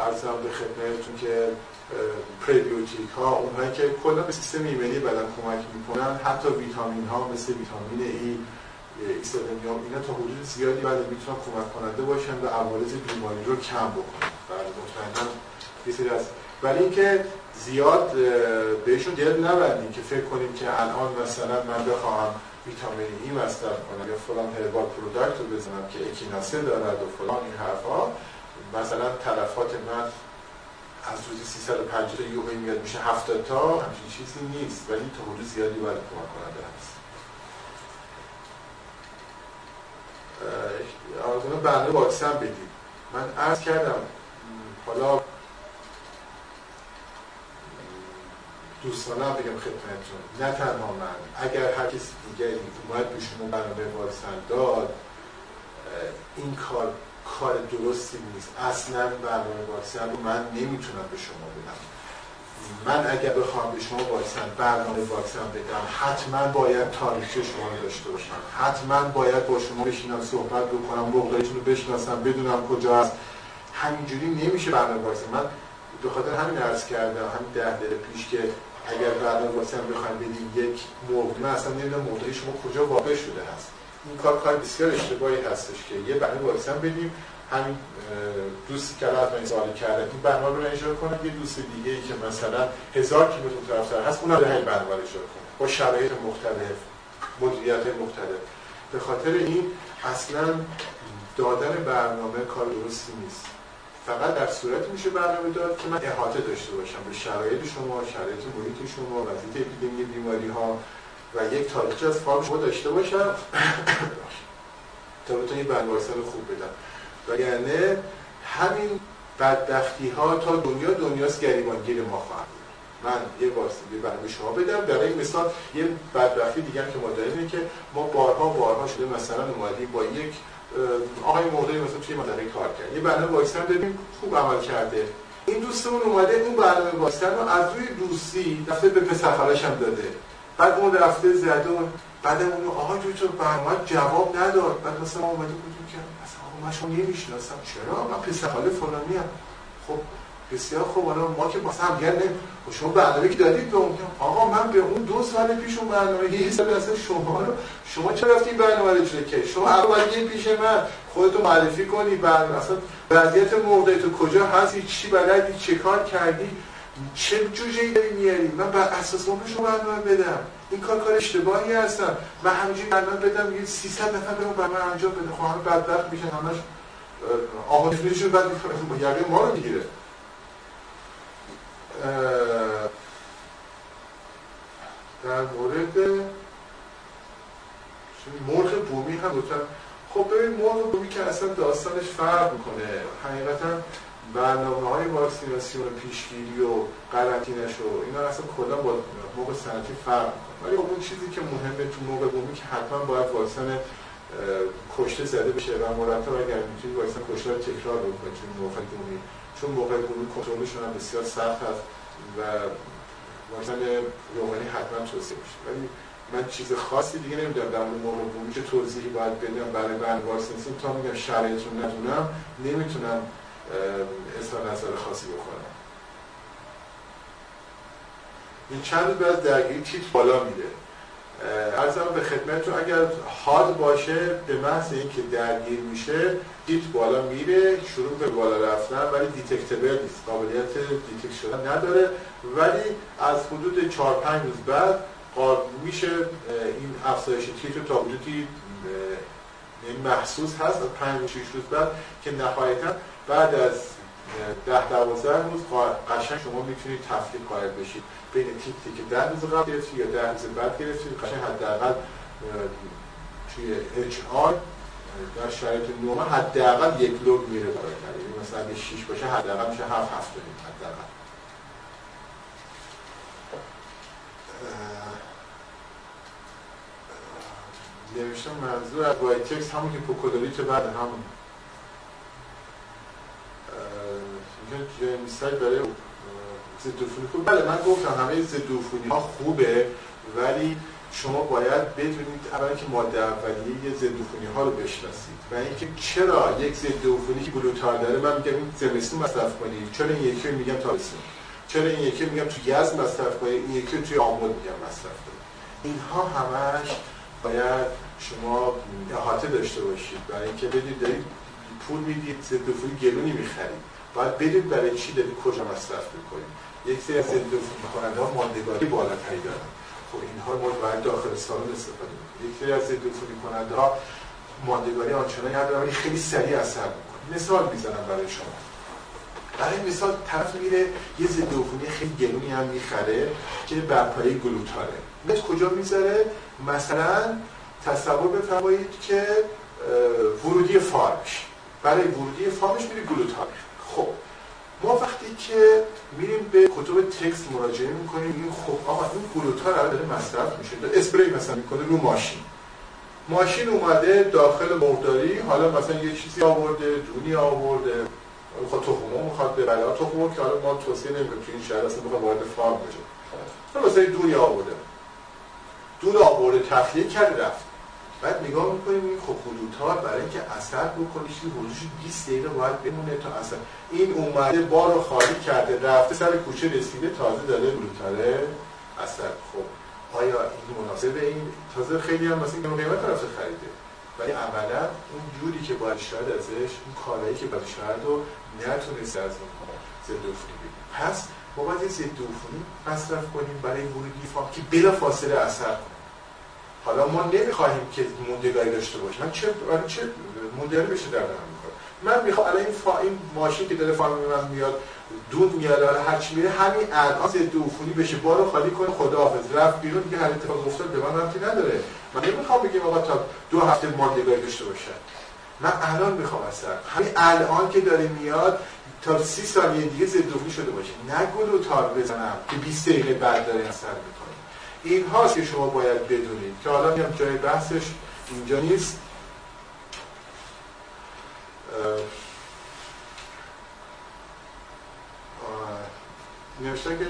عرضم به خدمتتون که پریبیوتیک ها اونهایی که کلا به سیستم ایمنی بدن کمک می‌کنن حتی ویتامین ها مثل ویتامین E سلنیوم اینا تا حدود زیادی بله می‌تونن کمک کننده باشن و عوارض بیماری رو کم بکنن. بله مطمئنا یه از ولی اینکه زیاد بهشون دل نبندیم که فکر کنیم که الان مثلا من بخواهم ویتامین ای مصرف کنم یا فلان هربال پروداکت رو بزنم که اکیناسه دارد و فلان این حرفا مثلا تلفات من از روزی 350 تا یوهی میاد میشه 70 تا همچین چیزی نیست. ولی تا حدود زیادی باید کمک کننده هست. آرزونه برنامه واکسن بدید من عرض کردم حالا دوستانه بگم خدمتتون. نه تنها من اگر هر کسی دیگری اومد به شما برنامه واکسن داد این کار کار درستی نیست. اصلا برنامه واکسن رو من نمی‌تونم به شما بدم. من اگر بخوام به شما واکسن برنامه واکسن بدم حتما باید تاریخ شما داشته باشم. حتما باید با شما بشینم صحبت بکنم مقدارتون رو بشناسم بدونم کجا هست. همینجوری نمیشه برنامه واکسن. من به خاطر همین عرض کردم همین ده دقیقه پیش که اگر برنامه واکسن بخوایم بدیم یک موقع من اصلا نمی‌دونم موقعی شما کجا واقع شده هست. این کار کار بسیار اشتباهی هستش که یه برنامه واکسن بدیم. همین دوستی که الان این سوالی کرده این برنامه رو اجرا کنه. یه دوست دیگه ای که مثلا هزار کیلومتر طرفتر هست اونم به برنامه رو اجرا کنه با شرایط مختلف مدیریت مختلف. به خاطر این اصلا دادن برنامه کار درستی نیست. فقط در صورتی میشه برنامه داد که من احاطه داشته باشم به شرایط شما شرایط محیط شما وضعیت اپیدمی بیماری ها و یک تاریخچه از فارم شما داشته باشم. تا بتونید برنامه خوب بدم. وگرنه همین بدبختی ها تا دنیا دنیاست گریبانگیر ما خواهد من یه واسطه برنامه شما بدم. برای مثال یه بدبختی دیگه که ما داریم که ما بارها بارها شده مثلا اومدیم با یک آقای موقعی مثلا توی منطقه کار کرد. یه برنامه واکسن دادیم خوب عمل کرده. این دوستمون اومده اون برنامه واکسن رو از روی دوستی رفته به پسرخالش هم داده. بعد اون رفته زده بعد اون آقای دکتر برنامه جواب نداد. بعد مثلا ما اومده بودیم که من شما نمی‌شناسم. چرا؟ من پسر خاله فلانی هم خب بسیار خوب. حالا ما که واسه هم گرد خب شما برنامه که دادید به اون. آقا من به اون دو سال پیش اون برنامه یه سال اصلا شما رو. شما چرا رفتی برنامه رو که شما اول یه پیش من خودتو معرفی کنی برنامه اصلا وضعیت موقعی تو کجا هستی؟ چی بلدی؟ چه کار کردی؟ چه جوجه داری میاری؟ من بر اساس شما برنامه بدم. این کار کار اشتباهی هستم. من همینجوری برنامه بدم یه 300 نفر به اون من انجام بده. خب همه بدبخت میشن همش آمادگیشون بعد یقه ما رو می‌گیره در مورد مرغ بومی هم دوتا. خب ببین مرغ بومی که اصلا داستانش فرق می‌کنه. حقیقتا برنامه های واکسیناسیون پیشگیری و قرنطینش و اینا اصلا کلا با موقع سنتی فرق می‌کنه. ولی اون چیزی که مهمه تو موقع بومی که حتما باید واکسن کشته زده بشه و مرتب اگر می‌تونید واکسن کشته رو تکرار بکنید چون موقع بومی چون موقع بومی کنترلشون هم بسیار سخت هست و واکسن روغنی حتما توصیه میشه. ولی من چیز خاصی دیگه نمی‌دونم در مورد موقع بومی که توضیحی باید بدم. برای برنامه واکسیناسیون تا میگم شرایطتون ندونم نمی‌تونم اظهار نظر خاصی بکنم این چند روز بعد درگیری تیتر بالا میره عرضم به خدمتتون اگر حاد باشه به محض اینکه درگیر میشه تیتر بالا میره شروع به بالا رفتن ولی detectable نیست. قابلیت detect شدن نداره. ولی از حدود 4 5 روز بعد میشه این افزایش تیتر تا حدودی محسوس هست از 5 6 روز بعد که نهایتا بعد از ده دوازده روز قشنگ شما می‌تونید تفکیک قائل بشید. بین تیپی که ده روز قبل گرفتید یا ده روز بعد گرفتید قشنگ حداقل توی اچ آر در شرایط نورمال حداقل یک لوگ میره بالاتر یعنی مثلا اگه 6 باشه حداقل میشه 7 7 حداقل. نوشتم منظور از وایتکس همون که هیپوکلریت بعد همون اینجا مثال برای ضد خوب. بله من گفتم همه ضد ها خوبه ولی شما باید بدونید اولا که ماده اولیه یه ضد ها رو بشناسید و اینکه چرا یک ضد عفونی که گلوتار داره من میگم این زمستون مصرف کنید. چرا این یکی میگم تابستون؟ چرا این یکی میگم تو یزد مصرف کنید؟ این یکی توی آمود میگم مصرف کنید. اینها همش باید شما احاطه داشته باشید. برای اینکه بدید دارید پول می‌دید ضد عفونی گلونی می‌خرید. باید بدید برای چی؟ دارید کجا مصرف می‌کنید؟ یک سری از ضد کننده ها ماندگاری بالاتری دارن. خب اینها ما باید داخل سالن استفاده کنیم یک سری از ضد کننده ها ماندگاری آنچنانی ندارن ولی خیلی سریع اثر می‌کنه. مثال می‌زنم برای شما. برای مثال طرف میره یه ضد خیلی گلونی هم می‌خره که بر پایه گلوتاره. میاد کجا می‌ذاره مثلا تصور بفرمایید که ورودی فارمش. برای ورودی فارمش میره گلوتار خب ما وقتی که میریم به کتب تکست مراجعه می‌کنیم این خب آقا این گلوتار الان داره مصرف میشه اسپری مثلا می‌کنه رو ماشین. ماشین اومده داخل مقداری حالا مثلا یه چیزی آورده دونی آورده می‌خواد تخمه می‌خواد به بلا تخمه که حالا ما توصیه نمی‌کنیم تو این شهر اصلا بخواد وارد فارم بشه. مثلا دونی آورده. دون آورده تخلیه کرده رفت. بعد نگاه می‌کنیم این خب ها برای اینکه اثر بکنه چیزی حدودش 20 دقیقه باید بمونه تا اثر. این اومده بار رو خالی کرده رفته سر کوچه رسیده تازه داره گلوتاره اثر. خب آیا این مناسب این؟ تازه خیلی هم مثلا این قیمت رفته خریده. ولی اولا اون جوری که باید شاید ازش اون کارهایی که باید شاید رو نتونست از اون ضد پس ما باید ضد عفونی مصرف کنیم برای ورودی فام که بلا فاصله اثر کنه. حالا ما نمی‌خواهیم که موندگاری داشته باشه من چه برای چه موندگاری بشه در می‌کنه من می‌خوام الان این, فا... ماشین که داره فارم من میاد دود میاد حالا هر چی میره همین الان ضد بشه بارو خالی کنه خداحافظ. رفت بیرون دیگه هر اتفاق افتاد به من رفتی نداره. من نمی‌خوام بگیم آقا تا دو هفته ماندگاری داشته باشه من الان می‌خوام اصلا همین الان که داره میاد تا سی ثانیه دیگه ضد شده باشه. نگو تار بزنم که 20 دقیقه بعد داره اثر این هاست که شما باید بدونید؟ که حالا میام جای بحثش اینجا نیست. نوشته که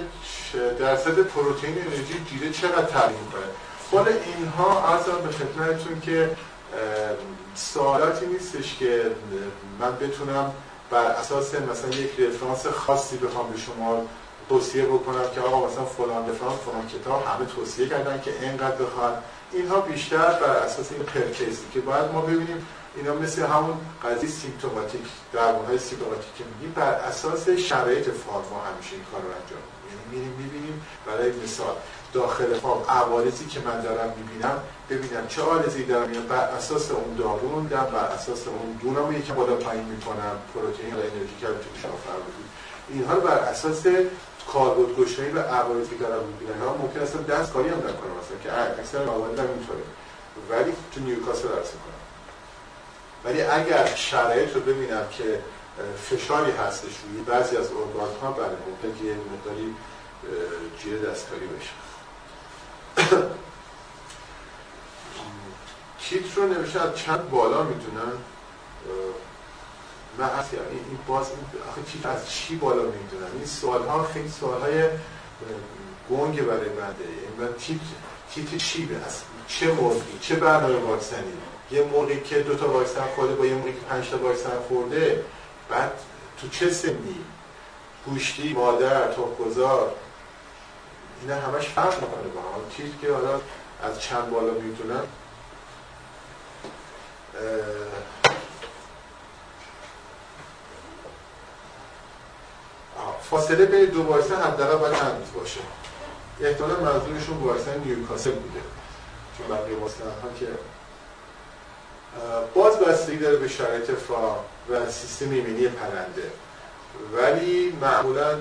درصد پروتئین انرژی جیره چقدر تعیین کنه؟ خود اینها از به خدمتتون که سوالاتی نیستش که من بتونم بر اساس مثلا یک رفرانس خاصی بخوام به شما توصیه بکنم که آقا مثلا فلان رفرانس فلان کتاب همه توصیه کردن که اینقدر بخواد. اینها بیشتر بر اساس این practice ی که باید ما ببینیم اینا مثل همون قضیه symptomatic درمانهای symptomatic که میگیم بر اساس شرایط فارم ها همیشه این کار رو انجام یعنی میریم می‌بینیم برای مثال داخل فارم عوارضی که من دارم می‌بینم ببینم چه عارضی دارم. می‌بینم بر اساس اون دارو میدم بر اساس اون دونم یکی بالا پایین می‌کنم پروتئین و انرژی که تو شما اینها رو بر اساس کاربرد گشایی و عوارضی که دارم می‌بینن ها ممکن است دست کاری هم نکنم مثلا که اکثر موارد هم اینطوره ولی تو نیوکاسل درس کنم ولی اگر شرایط رو ببینم که فشاری هستش روی بعضی از ارگان ها بله ممکن که یه مقداری جیره دستکاری بشه. کیت رو نمیشه از چند بالا می‌تونن من اصلا این باز آخه از چی بالا می‌دونم؟ این سوال ها خیلی سوال های گنگ برای بنده این من تیپ تیپ چی است چه موقعی چه برنامه واکسنی؟ یه موقعی که دو تا واکسن خورده با یه موقعی که پنج تا واکسن خورده بعد تو چه سنی؟ گوشتی مادر گذار اینا همش فرق می‌کنه با هم. چیزی که حالا از چند بالا می‌دونم فاصله بین دو واکسن حداقل باید چند روز باشه. احتمالا منظورشون واکسن نیوکاسل بوده. چون بقیه واکسن ها که باز بستگی داره به شرایط فا و سیستم ایمنی پرنده. ولی معمولا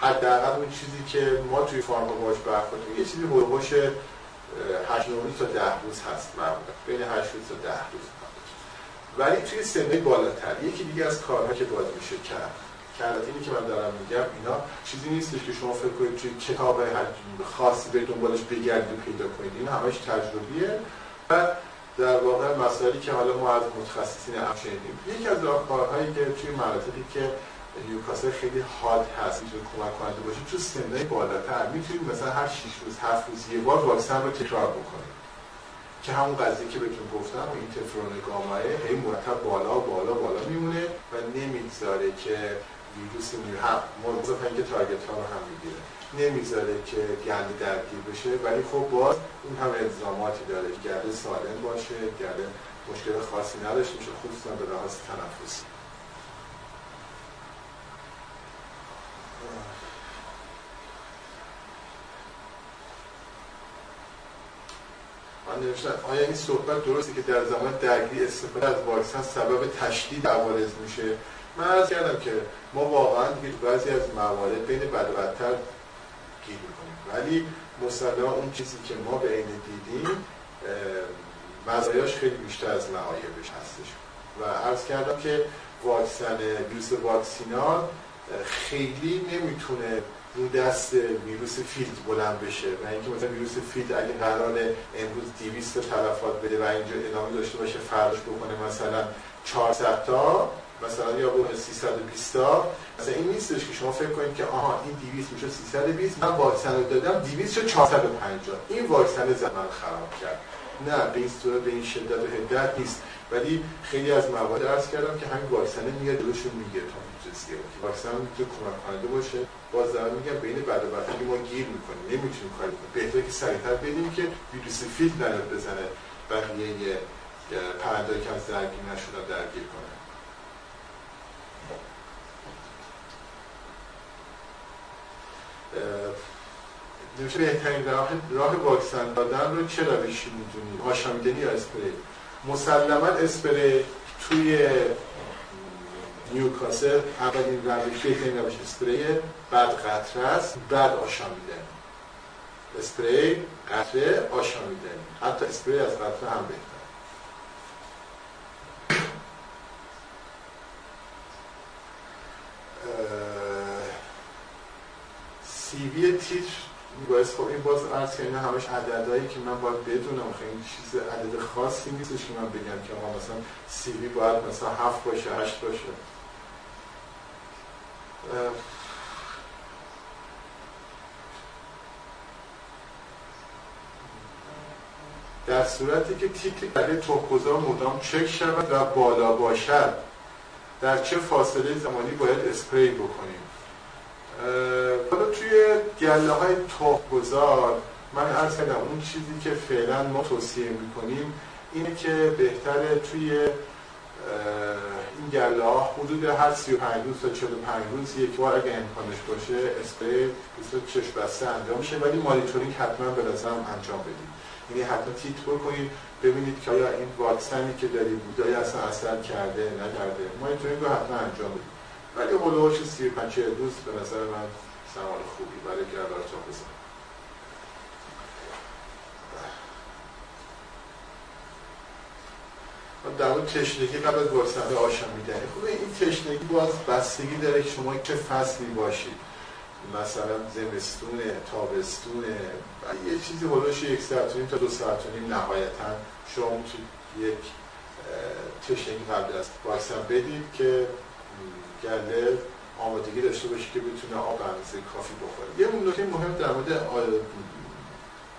حداقل اون چیزی که ما توی فارما باش برخورد یه چیزی هولوش 8 تا 10 روز هست معمولا. بین 8 روز تا 10 روز. ولی توی سنه بالاتر یکی دیگه از کارها که باید میشه کرد اینی که من دارم میگم اینا چیزی نیست که شما فکر کنید توی کتاب خاصی به دنبالش بگردید پیدا کنید. این همش تجربیه و در واقع مسائلی که حالا ما از متخصصین شنیدیم یکی از راهکارهایی که توی مناطقی که نیوکاسل خیلی حاد هست می‌تونه کمک کننده باشه تو سنهای بالاتر. می‌تونید مثلا هر 6 روز 7 روز یه بار واکسن رو تکرار بکنید که همون قضیه که بهتون گفتم این تفرون گاماه هی مرتب بالا بالا بالا میمونه و نمی‌گذاره که ویروس میره موضوع اینکه تارگت ها رو هم می‌گیره. نمی‌ذاره که گنده درگیر بشه ولی خب باز اون هم الزاماتی داره. که گرده سالم باشه گرده مشکل خاصی نداشته باشه خصوصا به لحاظ تنفسی. من نوشتم آیا این صحبت درسته که در زمان درگیری استفاده از واکسن سبب تشدید عوارض میشه؟ من عرض کردم که ما واقعا دیگه بعضی از موارد بین بد و بدتر گیر می‌کنیم. ولی مسلما اون چیزی که ما به عین دیدیم مزایاش خیلی بیشتر از معایبش هستش. و عرض کردم که واکسن ویروس vaccinal خیلی نمی‌تونه رو دست ویروس field بلند بشه. و اینکه مثلا ویروس field اگه قرار امروز 200 تا تلفات بده و اینجا ادامه داشته باشه فرداش بکنه مثلا 400 تا مثلا یا اون 320 تا مثلا این نیستش که شما فکر کنید که آها این 200 میشه 320 من واکسن رو دادم 200 شد 450 این واکسن زمان خراب کرد. نه به این صورت به این شدت و حدت نیست. ولی خیلی از مواد عرض کردم که همین واکسن میاد دلشون میگه تا که واکسن می‌تونه کمک کننده باشه. باز دارم میگم بین بعد و بعد ما گیر می‌کنیم نمی‌تونیم کاری کنیم. بهتره که سریعتر بدیم که ویروس فیل بزنه. بقیه پرندهایی که از درگیر نشدن درگیر کنه. نمیشه بهترین راه, راه واکسن دادن رو چه روشی می‌دونید آشامیدنی یا اسپری؟ مسلما اسپری توی نیوکاسل اولین روش بهترین روش اسپری بعد قطره است بعد آشامیدنی اسپری قطره آشامیدنی حتی اسپری از قطره هم بهتر تیتر باعث خب این باز عرض کردن همش عددهایی که من باید بدونم خیلی چیز عدد خاصی نیستش که من بگم که آقا مثلا سیوی باید مثلا هفت باشه هشت باشه. در صورتی که تیتر برای توقضا مدام چک شود و بالا باشد در چه فاصله زمانی باید اسپری بکنیم؟ توی گله های گذار من عرض کردم اون چیزی که فعلا ما توصیه می‌کنیم اینه که بهتره توی این گله ها حدود هر 35 روز تا 45 روز یک بار اگه امکانش باشه اسپری بسیار چشم بسته انجام میشه ولی مانیتورینگ حتما به نظرم انجام بدید. یعنی حتما تیت بکنید ببینید که آیا این واکسنی که داری بودایی اصلا اثر کرده نکرده. مانیتورینگ رو حتما انجام بدید. ولی هلوهاش سی پنچه روز به نظر من زمان خوبی. برای گردارتان بزن در اون تشنگی قبل از واکسن آشامیدنی خوبه این تشنگی باز بستگی داره که شما چه فصلی باشید. مثلا زمستون تابستون یه چیزی هلوش یک ساعت تا دو ساعت و نیم نهایتا شما یک تشنگی قبل از واکسن بدید که گله آمادگی داشته باشه که بتونه آب اندازه کافی بخوره. یه نکته مهم در مورد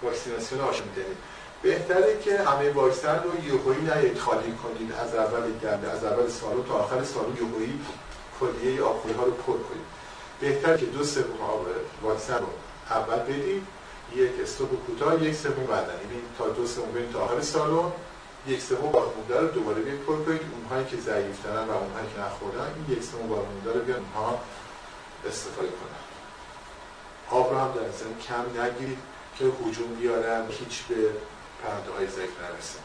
واکسیناسیون آشامیدنی بهتره که همه واکسن رو یهویی نه خالی کنید. از اول گله از اول سالو تا آخر سالو یهویی کلیه آبخوری ها رو پر کنید. بهتر که دو سوم آب واکسن رو اول بدید یک استوب کوتاه یک سوم بدن یعنی تا دو سوم تا آخر سالن. یک سوم باقیمونده رو دوباره بیاید پر کنید. اونهایی که ضعیفترن و اونهایی که نخوردن این یک سوم باقیمونده رو بیان اونها استفاده کنن. آب رو هم در کم نگیرید که هجوم بیارن هیچ به پرنده های ضعیف نرسه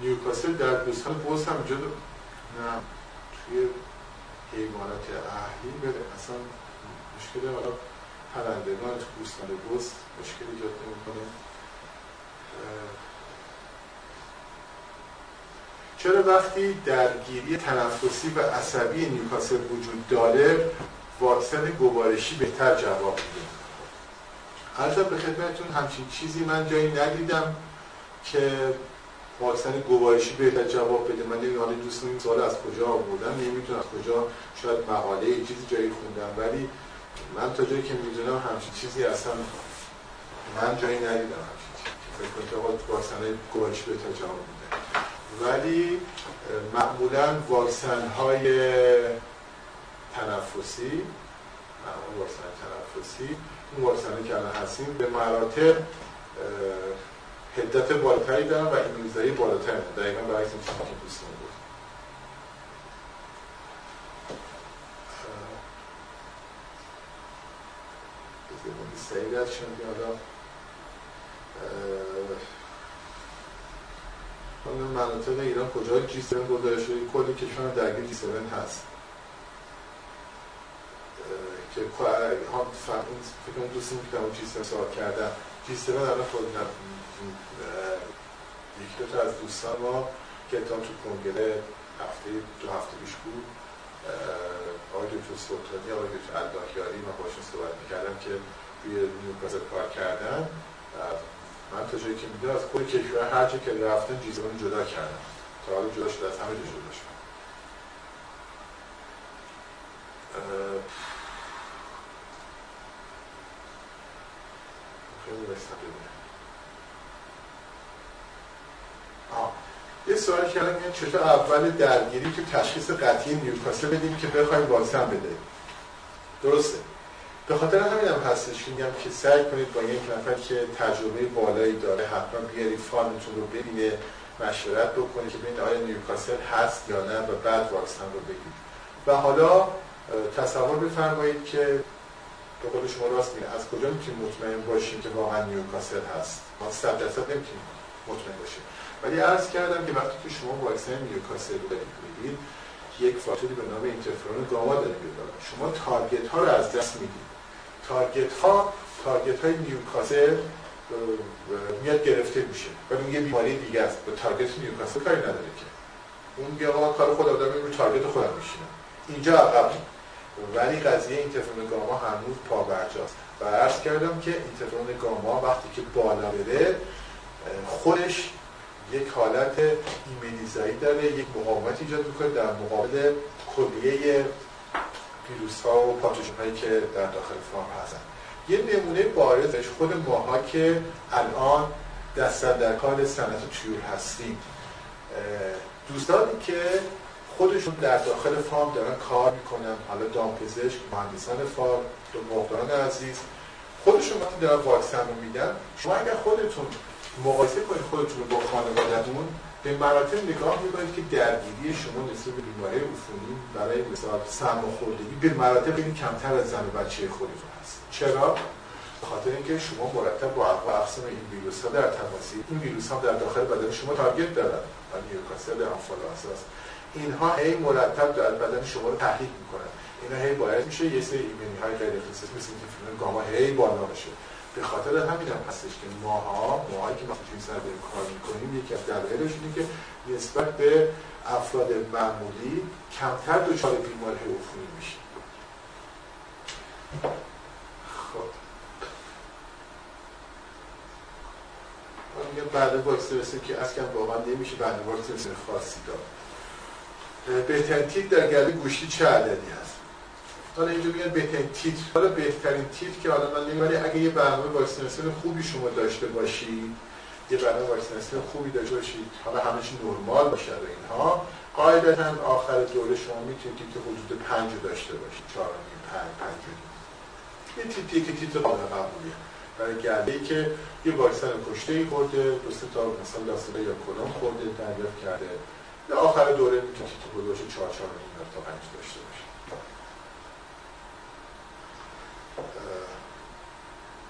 نیوکاسل در دوستان بوز هم اینجا نه توی حیوانات اهلی بده. اصلا مشکل پرندگان تو بوستان بوز مشکل ایجاد نمی‌کنه. چرا وقتی درگیری تنفسی و عصبی نیوکاسل وجود داره واکسن گوارشی بهتر جواب میده؟ ارزم به خدمتتون همچین چیزی من جایی ندیدم که واکسن گوارشی بهتر جواب بده. من نمی‌دونم دوست این سوال از کجا آوردم نمی‌تونم از کجا شاید مقاله چیزی جایی خوندم ولی من تا جایی که می‌دونم همچین چیزی اصلا من جایی ندیدم فکر کنم واکسن گوارشی بهتر جواب میده. ولی معمولا واکسن های تنفسی معمول واکسن تنفسی اون واکسن که الان هستیم به مراتب هدت بالاتری دارن و ایمیونیزایی بالاتری. دارن دقیقا برعکس این که دوستان بود سعید از شما حالا مناطق ایران کجا جی 7 گذاشته شده کلی کشور درگیر جی 7 هست. که هم فکر کنم دوستی که اون جی 7 سوال کردم. جی 7 الان خود یکی دو تا از دوستان ما که اتهام تو کنگره هفته دو هفته پیش بود آقای دکتر سلطانی آقای دکتر الداهیاری من باشون صحبت می‌کردم که روی نیوکاسل کار کردن من تا جایی که می‌دونم از کل کشور هر جا که رفتن جیزمان جدا کردن. تا حالا جدا شده از همه جدا شد خیلی یه سوالی کردم میگن چطور اول درگیری تو تشخیص قطعی نیوکاسل بدیم که بخوایم واکسن بده درسته. به خاطر همین هم هستش میگم که سعی کنید با یک نفر که تجربه بالایی داره حتما بیاری فارمتون رو ببینه مشورت بکنید که ببینید آیا نیوکاسل هست یا نه و بعد واکسن رو بگیرید. و حالا تصور بفرمایید که به قول شما راست میگه از کجا می‌تونیم مطمئن باشیم که واقعا نیوکاسل هست؟ ما صد درصد نمی‌تونیم مطمئن باشیم. ولی عرض کردم که وقتی که شما واکسن نیوکاسل رو می‌دید یک فاکتوری به نام اینترفرون گاما دارید شما target ها رو از دست می‌دید. target ها target های نیوکاسل میاد گرفته میشه. ولی یه بیماری دیگه است. به target نیوکاسل کاری نداره که. اون میگه کار خود آدم رو تارگت خودم میشینم. اینجا عقب ولی قضیه اینترفرون گاما هنوز پابرجاست. و عرض کردم که اینترفرون گاما وقتی که بالا بره خودش یک حالت ایمنیزایی داره یک مقاومت ایجاد می‌کنه در مقابل کلیه ویروس ها و پاتوژن هایی که در داخل فارم هستن. یه نمونه بارزش خود ماها که الان دست در کار صنعت طیور هستیم. دوستانی که خودشون در داخل فارم دارن کار می‌کنن حالا دامپزشک مهندسان فارم مقداران عزیز خودشون وقتی دارن واکسن رو میدن شما اگر خودتون مقایسه کنید خودتون رو با خانوادهتون به مراتب نگاه می‌کنید که درگیری شما نسبت به بیماری عفونی برای مثال سرماخوردگی به مراتب این کمتر از زن بچه خودتون هست. چرا؟ خاطر اینکه شما مرتب با اقسام این ویروس ها در تماسی این ویروس ها در داخل بدن شما تارگت دارن. و نیوکاسل آنفولانزا اینها هی مرتب در بدن شما رو تحریک می‌کنن. اینا هی باید میشه یه سری ایمنی های غیر مثل اینکه گاما هی بالا بشه به خاطر همین هم هستش که ماها ماهایی که وقتی توی سر کار می‌کنیم یکی از دلایلش اینه که نسبت به افراد معمولی کمتر دچار بیماری عفونی میشیم. خب. میگم بعد واکسیناسیون که از کم واقعا نمیشه بعد واکسیناسیون خاصی داد. بهترین تیت در گلوی گوشتی چه عددی هست حالا اینجا میگن بهترین تیتر. حالا بهترین تیتر که حالا من نمی‌دونم اگه یه برنامه واکسیناسیون خوبی شما داشته باشی یه برنامه واکسیناسیون خوبی داشته باشید حالا همش نرمال باشه و اینها قاعدتا آخر دوره شما می‌تونید تیت حدود پنج داشته باشید. چهار پنج پنج یه تیتی که تیت قابل قبولیه برای گله ای که یه واکسن کشته ای خورده دو سه تا مثلا داستانه یا کلون خورده دریافت کرده. یا آخر دوره می‌تونید تیت خود باشه چهار چهار تا پنج داشته باشه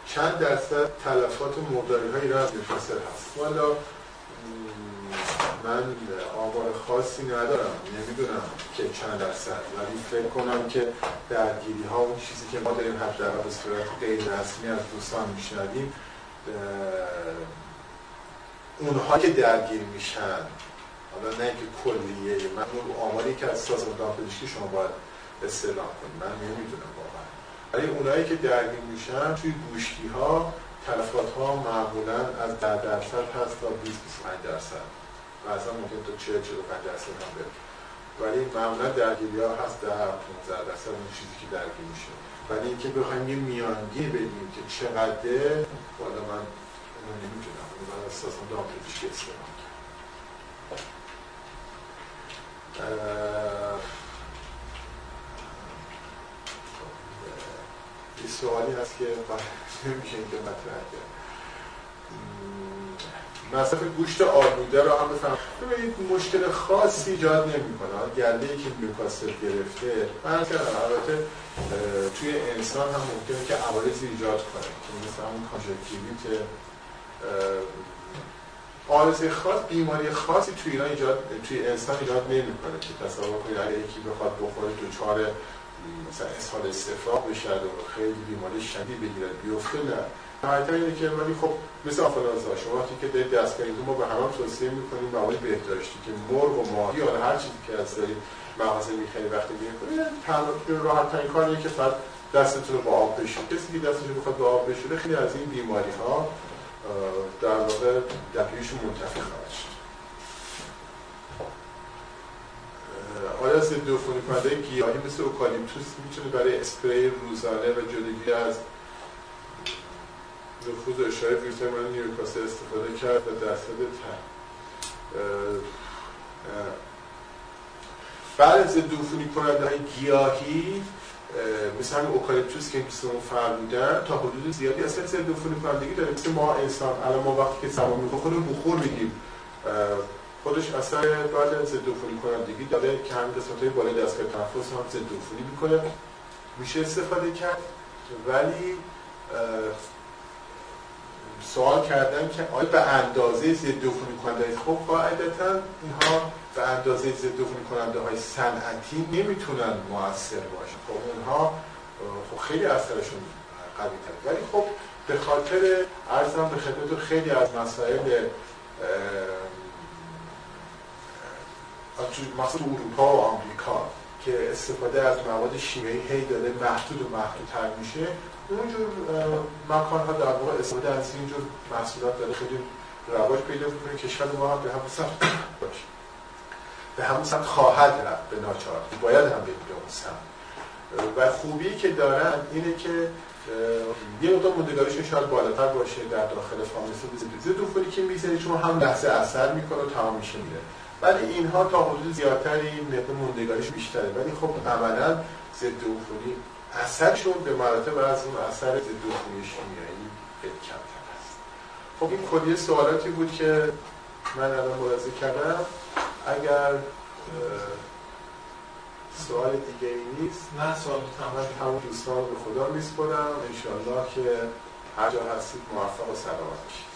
چند درصد تلفات مرداری هایی را از هست؟ والا من آمار خاصی ندارم. نمی‌دونم که چند درصد. ولی فکر کنم که درگیری ها اون چیزی که ما داریم حداقل به صورت غیر رسمی از دوستان میشنویم اونها که درگیر میشن حالا نه اینکه کلیه من اون آماری که از سازمان پزشکی شما باید استعلام کنید من نمی‌دونم. ولی اونایی که درگیر میشن توی گوشتی ها تلفات ها معمولا از 10 درصد هست تا 20 25 درصد بعضا ممکن تا 40 45 درصد هم بره. ولی معمولا درگیری ها هست در 15 درصد اون چیزی که درگیر میشه. ولی اینکه بخوایم یه میانگین بدیم که چقدر والا من اونو نمی‌تونم اونو بعد از سازمان دامپزشکی استفاده یه سوالی هست که نمیشه اینجا مطرح کرد. مصرف گوشت آلوده رو هم بفهم. ببینید مشکل خاصی ایجاد نمی‌کنه. گله ای که نیوکاسل گرفته من البته توی انسان هم ممکنه که عوارضی ایجاد کنه. که مثل همون کانژکتیویت آرزه خاص بیماری خاصی توی ایران ایجاد توی انسان ایجاد نمی‌کنه که تصور کنید اگه یکی بخواد بخوره چهار مثلا اسهال استفراغ بشه و خیلی بیماری شدید بگیره بیفته نه. نهایتا اینه که ولی خب مثل آفرانزا شما وقتی که دارید دست ما به همه توصیه می‌کنیم مواد بهداشتی که مرغ و ماهی یا هر چیزی که از دارید مغازه می‌خرید وقتی می‌خرید راحت ترین کاریه که فقط دستتون رو با آب بشید کسی که دستش بخواد با آب بشوره خیلی از این بیماری ها در واقع دقیقش منتفی خواهد شد. آیا ضد عفونی کننده گیاهی مثل اوکالیپتوس می‌تونه برای اسپری روزانه و جلوگیری از نفوذ اشاره ویتامین نیوکاسل استفاده کرد و درصد بعد از ضد عفونی کننده گیاهی مثل همین اوکالیپتوس که اون فرمودن تا حدود زیادی اصلا ضد عفونی کنندگی داره مثل ما انسان الان ما وقتی که سما می‌خوریم بخور میگیم. خودش اثر بعد ضد عفونی کنندگی داره که همین قسمت های بالای دستگاه تنفس هم ضد عفونی می‌کنه. میشه استفاده کرد ولی سوال کردن که آیا به اندازه ضد عفونی کننده خب قاعدتا اینها به اندازه ضد عفونی کننده های صنعتی نمی‌تونن موثر باشن خب اونها خب خیلی اثرشون قوی تر ولی خب به خاطر ارزم به خدمت خیلی از مسائل مثلا اروپا و آمریکا که استفاده از مواد شیمیایی هی داره محدود و محدودتر میشه اونجور مکان ها در واقع استفاده از اینجور محصولات داره خیلی رواج پیدا می‌کنه کشور ما هم به همون سمت باشه. به همون سمت خواهد رفت به ناچار. باید هم به اون سمت. و خوبی که دارن اینه که یه مقدار موندگاریشون شاید بالاتر باشه در داخل فارمسی ضد عفونی که می‌زنی چون هم لحظه اثر می‌کنه و تمام میشه میره. ولی اینها تا حدود زیادتری مقدار موندگاریش بیشتره. ولی خب عملا ضد عفونی اثرشون به مراتب از اون اثر ضد عفونی شیمیایی خیلی کمتر است خب این کلیه سوالاتی بود که من الان ملاحظه کردم. اگر سوال دیگه ای نیست؟ نه سوال من همون دوستان رو به خدا میسپرم انشاءالله که هر جا هستید موفق و سلامت باشید.